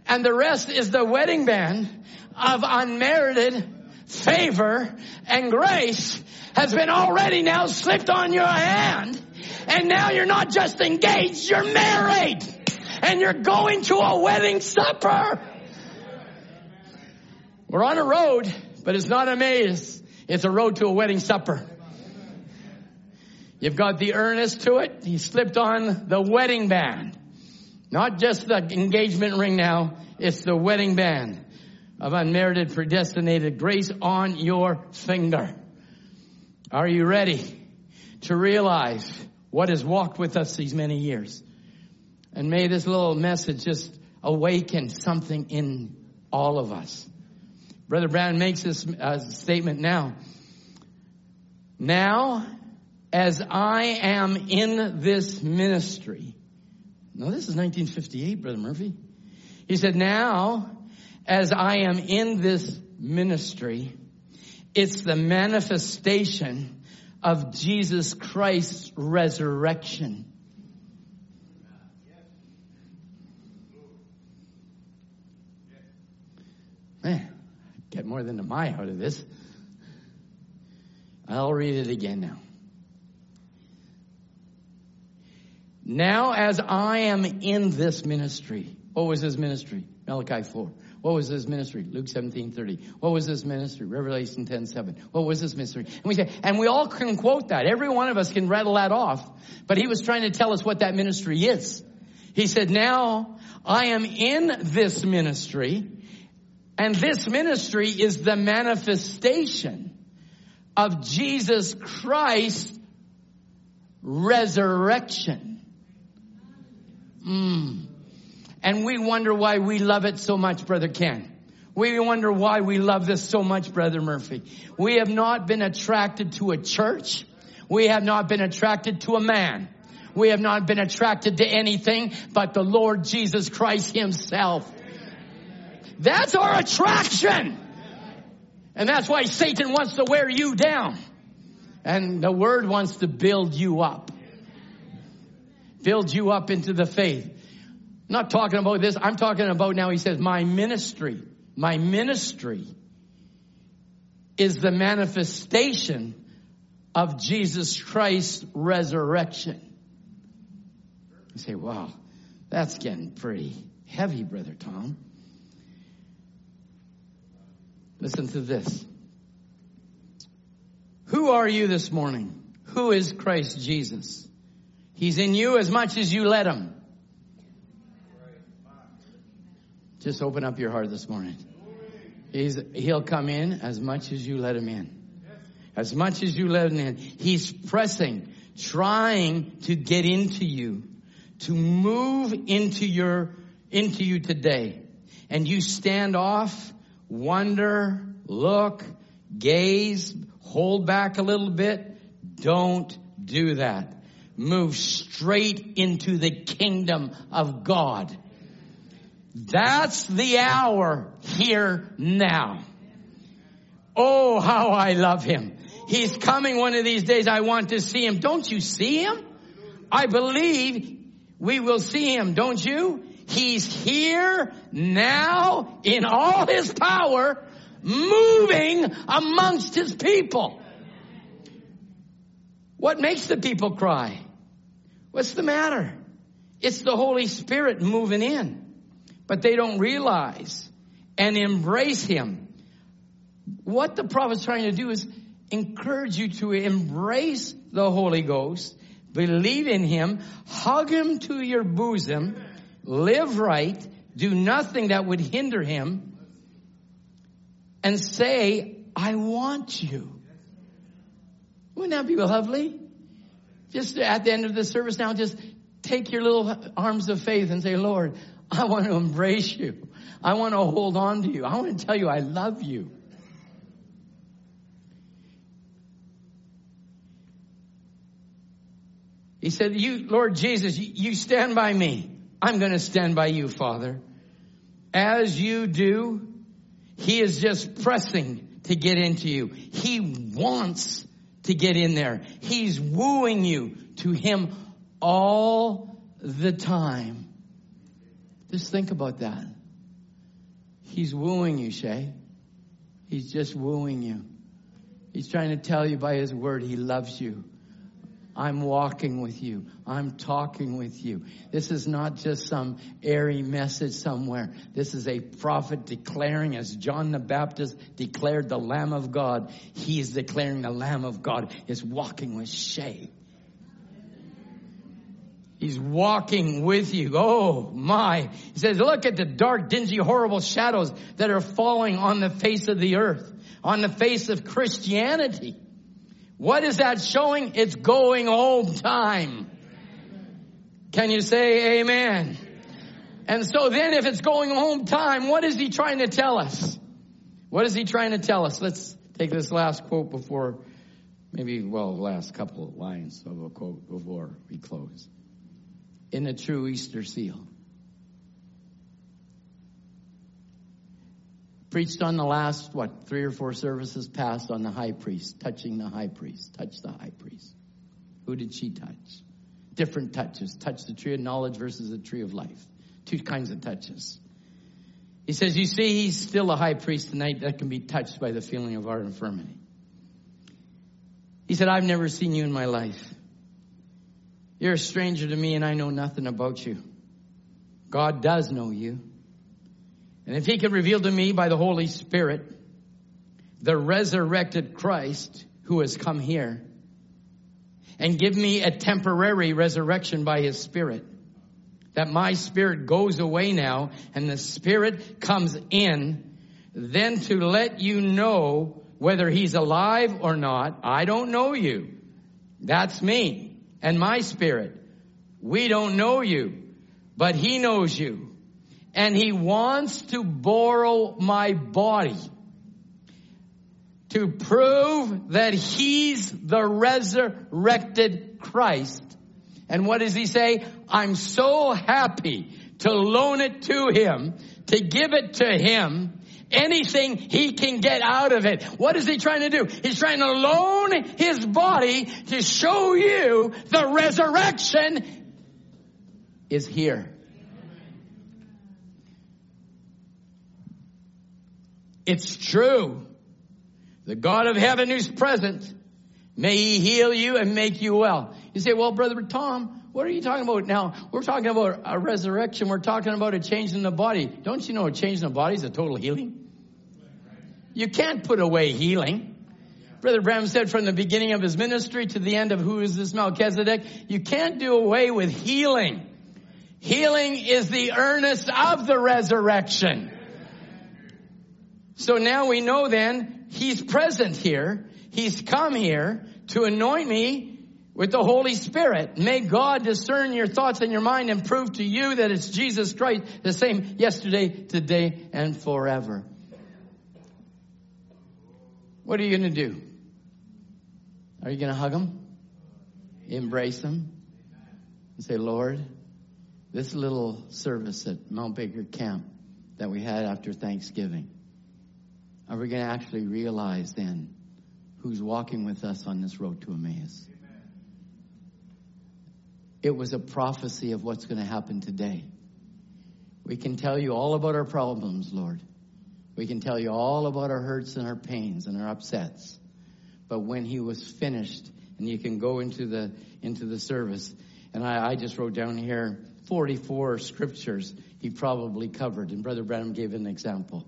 [SPEAKER 3] And the rest is the wedding band of unmerited favor and grace has been already now slipped on your hand. And now you're not just engaged, you're married. And you're going to a wedding supper. We're on a road, but it's not a maze. It's a road to a wedding supper. You've got the earnest to it. He slipped on the wedding band. Not just the engagement ring now. It's the wedding band of unmerited predestinated grace on your finger. Are you ready to realize what has walked with us these many years? And may this little message just awaken something in all of us. Brother Branham makes this uh, statement now. Now, as I am in this ministry. No, this is 1958, Brother Murphy. He said, now, as I am in this ministry, it's the manifestation of Jesus Christ's resurrection. Man, get more than a my out of this. I'll read it again now. Now, as I am in this ministry, what was his ministry? Malachi 4. What was his ministry? Luke 17, 30. What was his ministry? Revelation 10, 7. What was his ministry? And we say, and we all can quote that. Every one of us can rattle that off. But he was trying to tell us what that ministry is. He said, now I am in this ministry, and this ministry is the manifestation of Jesus Christ's resurrection. Mm. And we wonder why we love it so much, Brother Ken. We wonder why we love this so much, Brother Murphy. We have not been attracted to a church. We have not been attracted to a man. We have not been attracted to anything but the Lord Jesus Christ himself. That's our attraction. And that's why Satan wants to wear you down. And the word wants to build you up. Build you up into the faith. I'm not talking about this. I'm talking about now, he says, my ministry, my ministry is the manifestation of Jesus Christ's resurrection. You say, wow, that's getting pretty heavy, Brother Tom. Listen to this. Who are you this morning? Who is Christ Jesus? He's in you as much as you let him. Just open up your heart this morning. He's, he'll come in as much as you let him in. As much as you let him in, he's pressing, trying to get into you, to move into your, into you today. And you stand off, wonder, look, gaze, hold back a little bit. Don't do that. Move straight into the kingdom of God. That's the hour here now. Oh, how I love him. He's coming one of these days. I want to see him. Don't you see him? I believe we will see him. Don't you? He's here now in all his power, moving amongst his people. What makes the people cry? What's the matter? It's the Holy Spirit moving in. But they don't realize and embrace him. What the prophet's trying to do is encourage you to embrace the Holy Ghost, believe in him, hug him to your bosom, live right, do nothing that would hinder him, and say, I want you. Wouldn't that be lovely? Just at the end of the service now, just take your little arms of faith and say, Lord, I want to embrace you. I want to hold on to you. I want to tell you I love you. He said, you, Lord Jesus, you stand by me. I'm going to stand by you, Father. As you do, he is just pressing to get into you. He wants to get in there. He's wooing you to him all the time. Just think about that. He's wooing you, Shay. He's just wooing you. He's trying to tell you by his word he loves you. I'm walking with you. I'm talking with you. This is not just some airy message somewhere. This is a prophet declaring as John the Baptist declared the Lamb of God. He is declaring the Lamb of God is walking with Shay. He's walking with you. Oh my. He says, look at the dark, dingy, horrible shadows that are falling on the face of the earth, on the face of Christianity. What is that showing? It's going home time. Can you say amen? And so then if it's going home time, what is he trying to tell us? What is he trying to tell us? Let's take this last quote before maybe, well, last couple of lines of a quote before we close. In a true Easter seal. Preached on the last, what, three or four services past on the high priest, touching the high priest, touch the high priest. Who did she touch? Different touches. Touch the tree of knowledge versus the tree of life. Two kinds of touches. He says, you see, he's still a high priest tonight that can be touched by the feeling of our infirmity. He said, I've never seen you in my life. You're a stranger to me and I know nothing about you. God does know you. And if he could reveal to me by the Holy Spirit the resurrected Christ who has come here and give me a temporary resurrection by his spirit, that my spirit goes away now and the spirit comes in, then to let you know whether he's alive or not. I don't know you. That's me and my spirit. We don't know you, but he knows you and he wants to borrow my body to prove that he's the resurrected Christ. And what does he say? I'm so happy to loan it to him, to give it to him, anything he can get out of it. What is he trying to do? He's trying to loan his body to show you the resurrection is here. It's true. The God of heaven who's present, may he heal you and make you well. You say, well, brother Tom, what are you talking about now? We're talking about a resurrection. We're talking about a change in the body. Don't you know a change in the body is a total healing? You can't put away healing. Brother Branham said from the beginning of his ministry to the end of who is this Melchizedek, you can't do away with healing. Healing is the earnest of the resurrection. So now we know then, He's present here. He's come here to anoint me with the Holy Spirit. May God discern your thoughts and your mind and prove to you that it's Jesus Christ, the same yesterday, today, and forever. What are you going to do? Are you going to hug him? Embrace him? And say, Lord, this little service at Mount Baker Camp that we had after Thanksgiving, are we going to actually realize then who's walking with us on this road to Emmaus? It was a prophecy of what's going to happen today. We can tell you all about our problems, Lord. We can tell you all about our hurts and our pains and our upsets. But when he was finished, and you can go into the into the service, and I, I just wrote down here 44 scriptures he probably covered, and Brother Branham gave an example.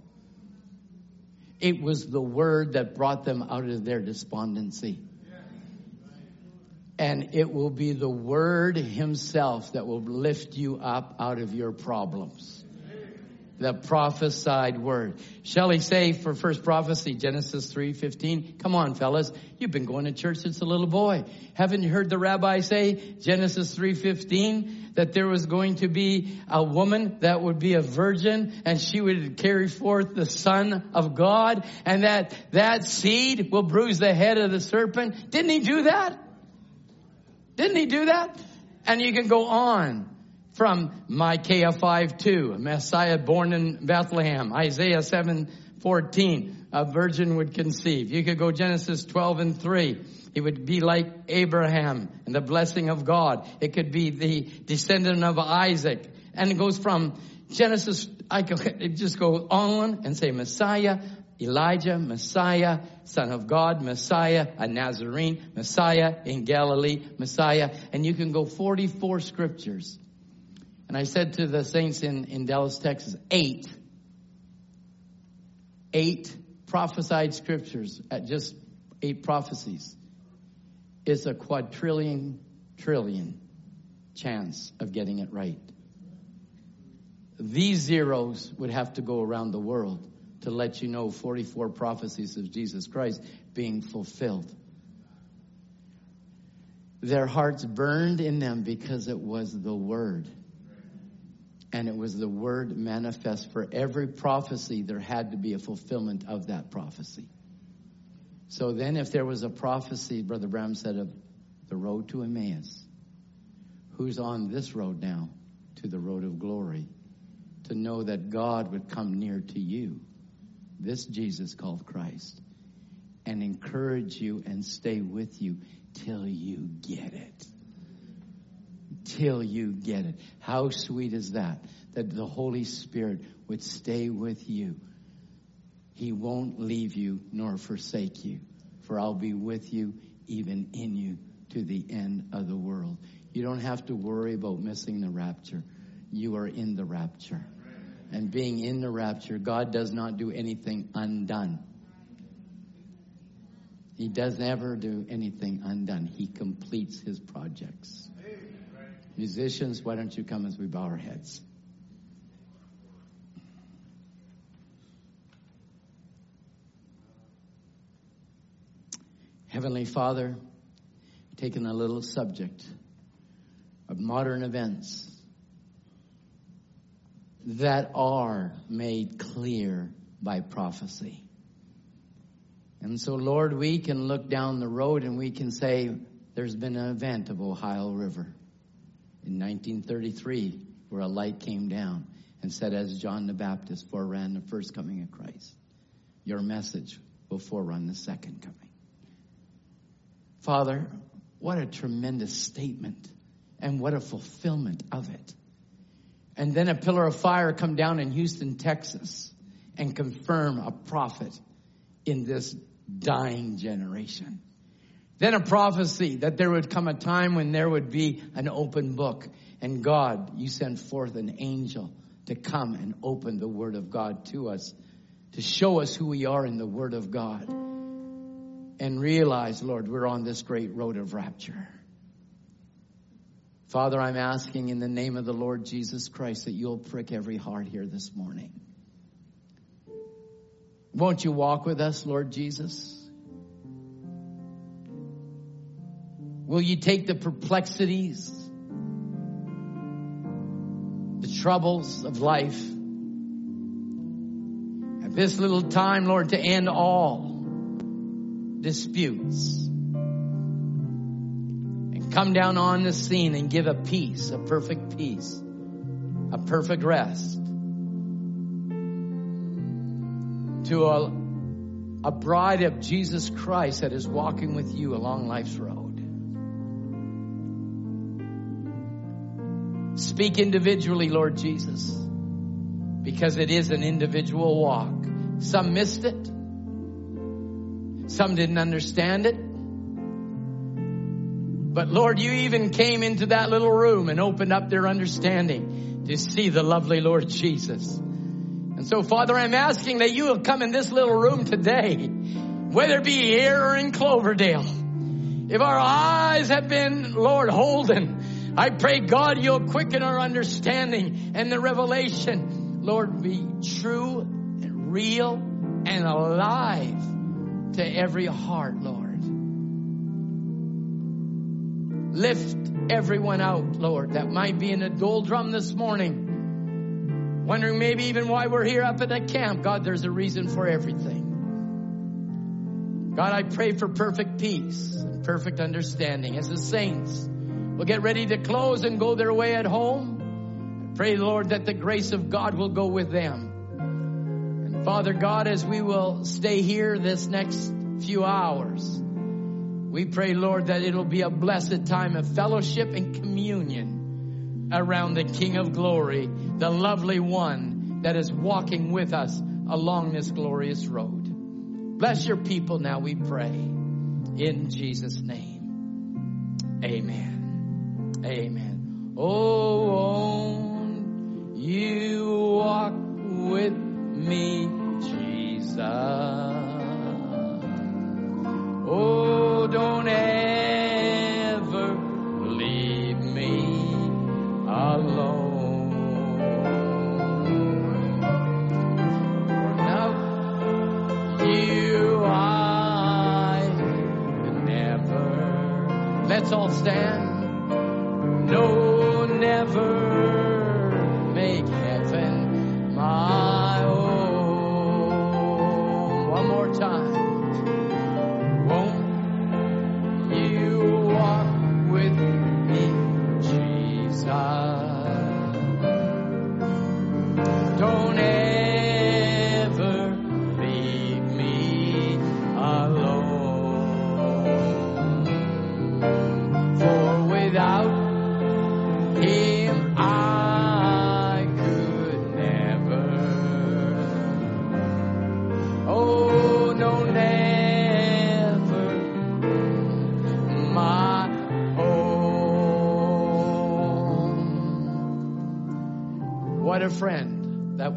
[SPEAKER 3] It was the word that brought them out of their despondency. And it will be the word himself that will lift you up out of your problems. The prophesied word. Shall he say for first prophecy, Genesis 3.15? Come on, fellas. You've been going to church since a little boy. Haven't you heard the rabbi say, Genesis 3.15, that there was going to be a woman that would be a virgin and she would carry forth the son of God and that that seed will bruise the head of the serpent? Didn't he do that? Didn't he do that? And you can go on from Micaiah 5 2, Messiah born in Bethlehem, Isaiah 7 14, a virgin would conceive. You could go Genesis 12 and 3. He would be like Abraham and the blessing of God. It could be the descendant of Isaac. And it goes from Genesis, I could [laughs] just go on and say Messiah, Elijah, Messiah, Son of God, Messiah, a Nazarene, Messiah in Galilee, Messiah. And you can go 44 scriptures. And I said to the saints in, in Dallas, Texas, eight, eight prophesied scriptures at just eight prophecies is a quadrillion trillion chance of getting it right. These zeros would have to go around the world to let you know 44 prophecies of Jesus Christ being fulfilled. Their hearts burned in them because it was the Word. And it was the Word manifest for every prophecy, there had to be a fulfillment of that prophecy. So then, if there was a prophecy, Brother Branham said, of the road to Emmaus, who's on this road now to the road of glory? To know that God would come near to you, this Jesus called Christ, and encourage you and stay with you till you get it. Till you get it. How sweet is that? That the Holy Spirit would stay with you. He won't leave you nor forsake you, for I'll be with you, even in you, to the end of the world. You don't have to worry about missing the rapture. You are in the rapture. And being in the rapture, God does not do anything undone. He does never do anything undone. He completes his projects. Musicians, why don't you come as we bow our heads? Heavenly Father, taking a little subject of modern events that are made clear by prophecy. And so, Lord, we can look down the road and we can say, there's been an event of Ohio River in 1933 where a light came down and said, as John the Baptist foreran the first coming of Christ, your message will forerun the second coming. Father, what a tremendous statement and what a fulfillment of it. And then a pillar of fire come down in Houston, Texas and confirm a prophet in this dying generation. Then a prophecy that there would come a time when there would be an open book and God, you sent forth an angel to come and open the word of God to us, to show us who we are in the word of God and realize, Lord, we're on this great road of rapture. Father, I'm asking in the name of the Lord Jesus Christ that you'll prick every heart here this morning. Won't you walk with us, Lord Jesus? Will you take the perplexities, the troubles of life at this little time, Lord, to end all disputes and come down on the scene and give a peace, a perfect peace, a perfect rest to a, a bride of Jesus Christ that is walking with you along life's road. Speak individually, Lord Jesus, because it is an individual walk. Some missed it. Some didn't understand it. But Lord, you even came into that little room and opened up their understanding to see the lovely Lord Jesus. And so, Father, I'm asking that you will come in this little room today, whether it be here or in Cloverdale. If our eyes have been, Lord, holden, I pray, God, you'll quicken our understanding and the revelation, Lord, be true and real and alive to every heart, Lord. Lift everyone out, Lord, that might be in a doldrum this morning. Wondering maybe even why we're here up at the camp. God, there's a reason for everything. God, I pray for perfect peace and perfect understanding as the saints will get ready to close and go their way at home. I pray, Lord, that the grace of God will go with them. And Father God, as we will stay here this next few hours, we pray, Lord, that it'll be a blessed time of fellowship and communion around the King of glory, the lovely one that is walking with us along this glorious road. Bless your people now, we pray. In Jesus' name. Amen. Amen. Oh, won't you walk with me, Jesus? Oh, don't ever leave me alone. Now, you I never. Let's all stand. No,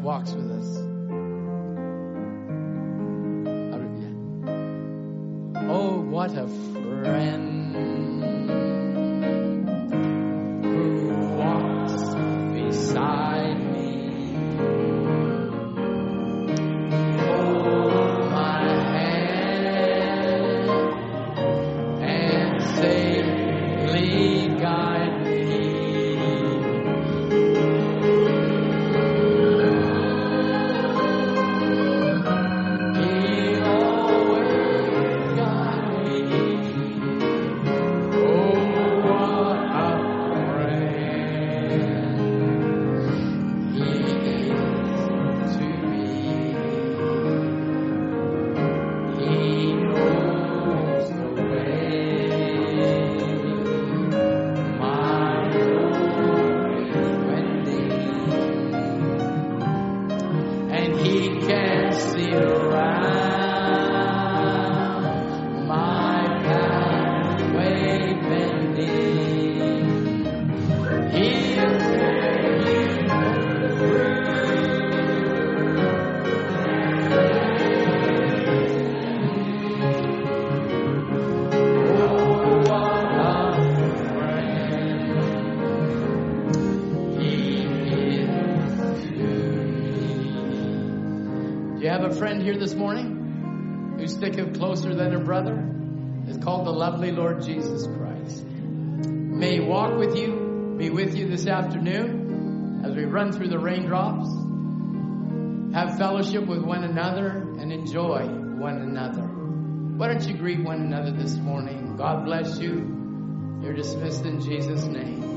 [SPEAKER 3] walks with us. Lord Jesus Christ. May he walk with you, be with you this afternoon as we run through the raindrops, have fellowship with one another, and enjoy one another. Why don't you greet one another this morning? God bless you. You're dismissed in Jesus' name.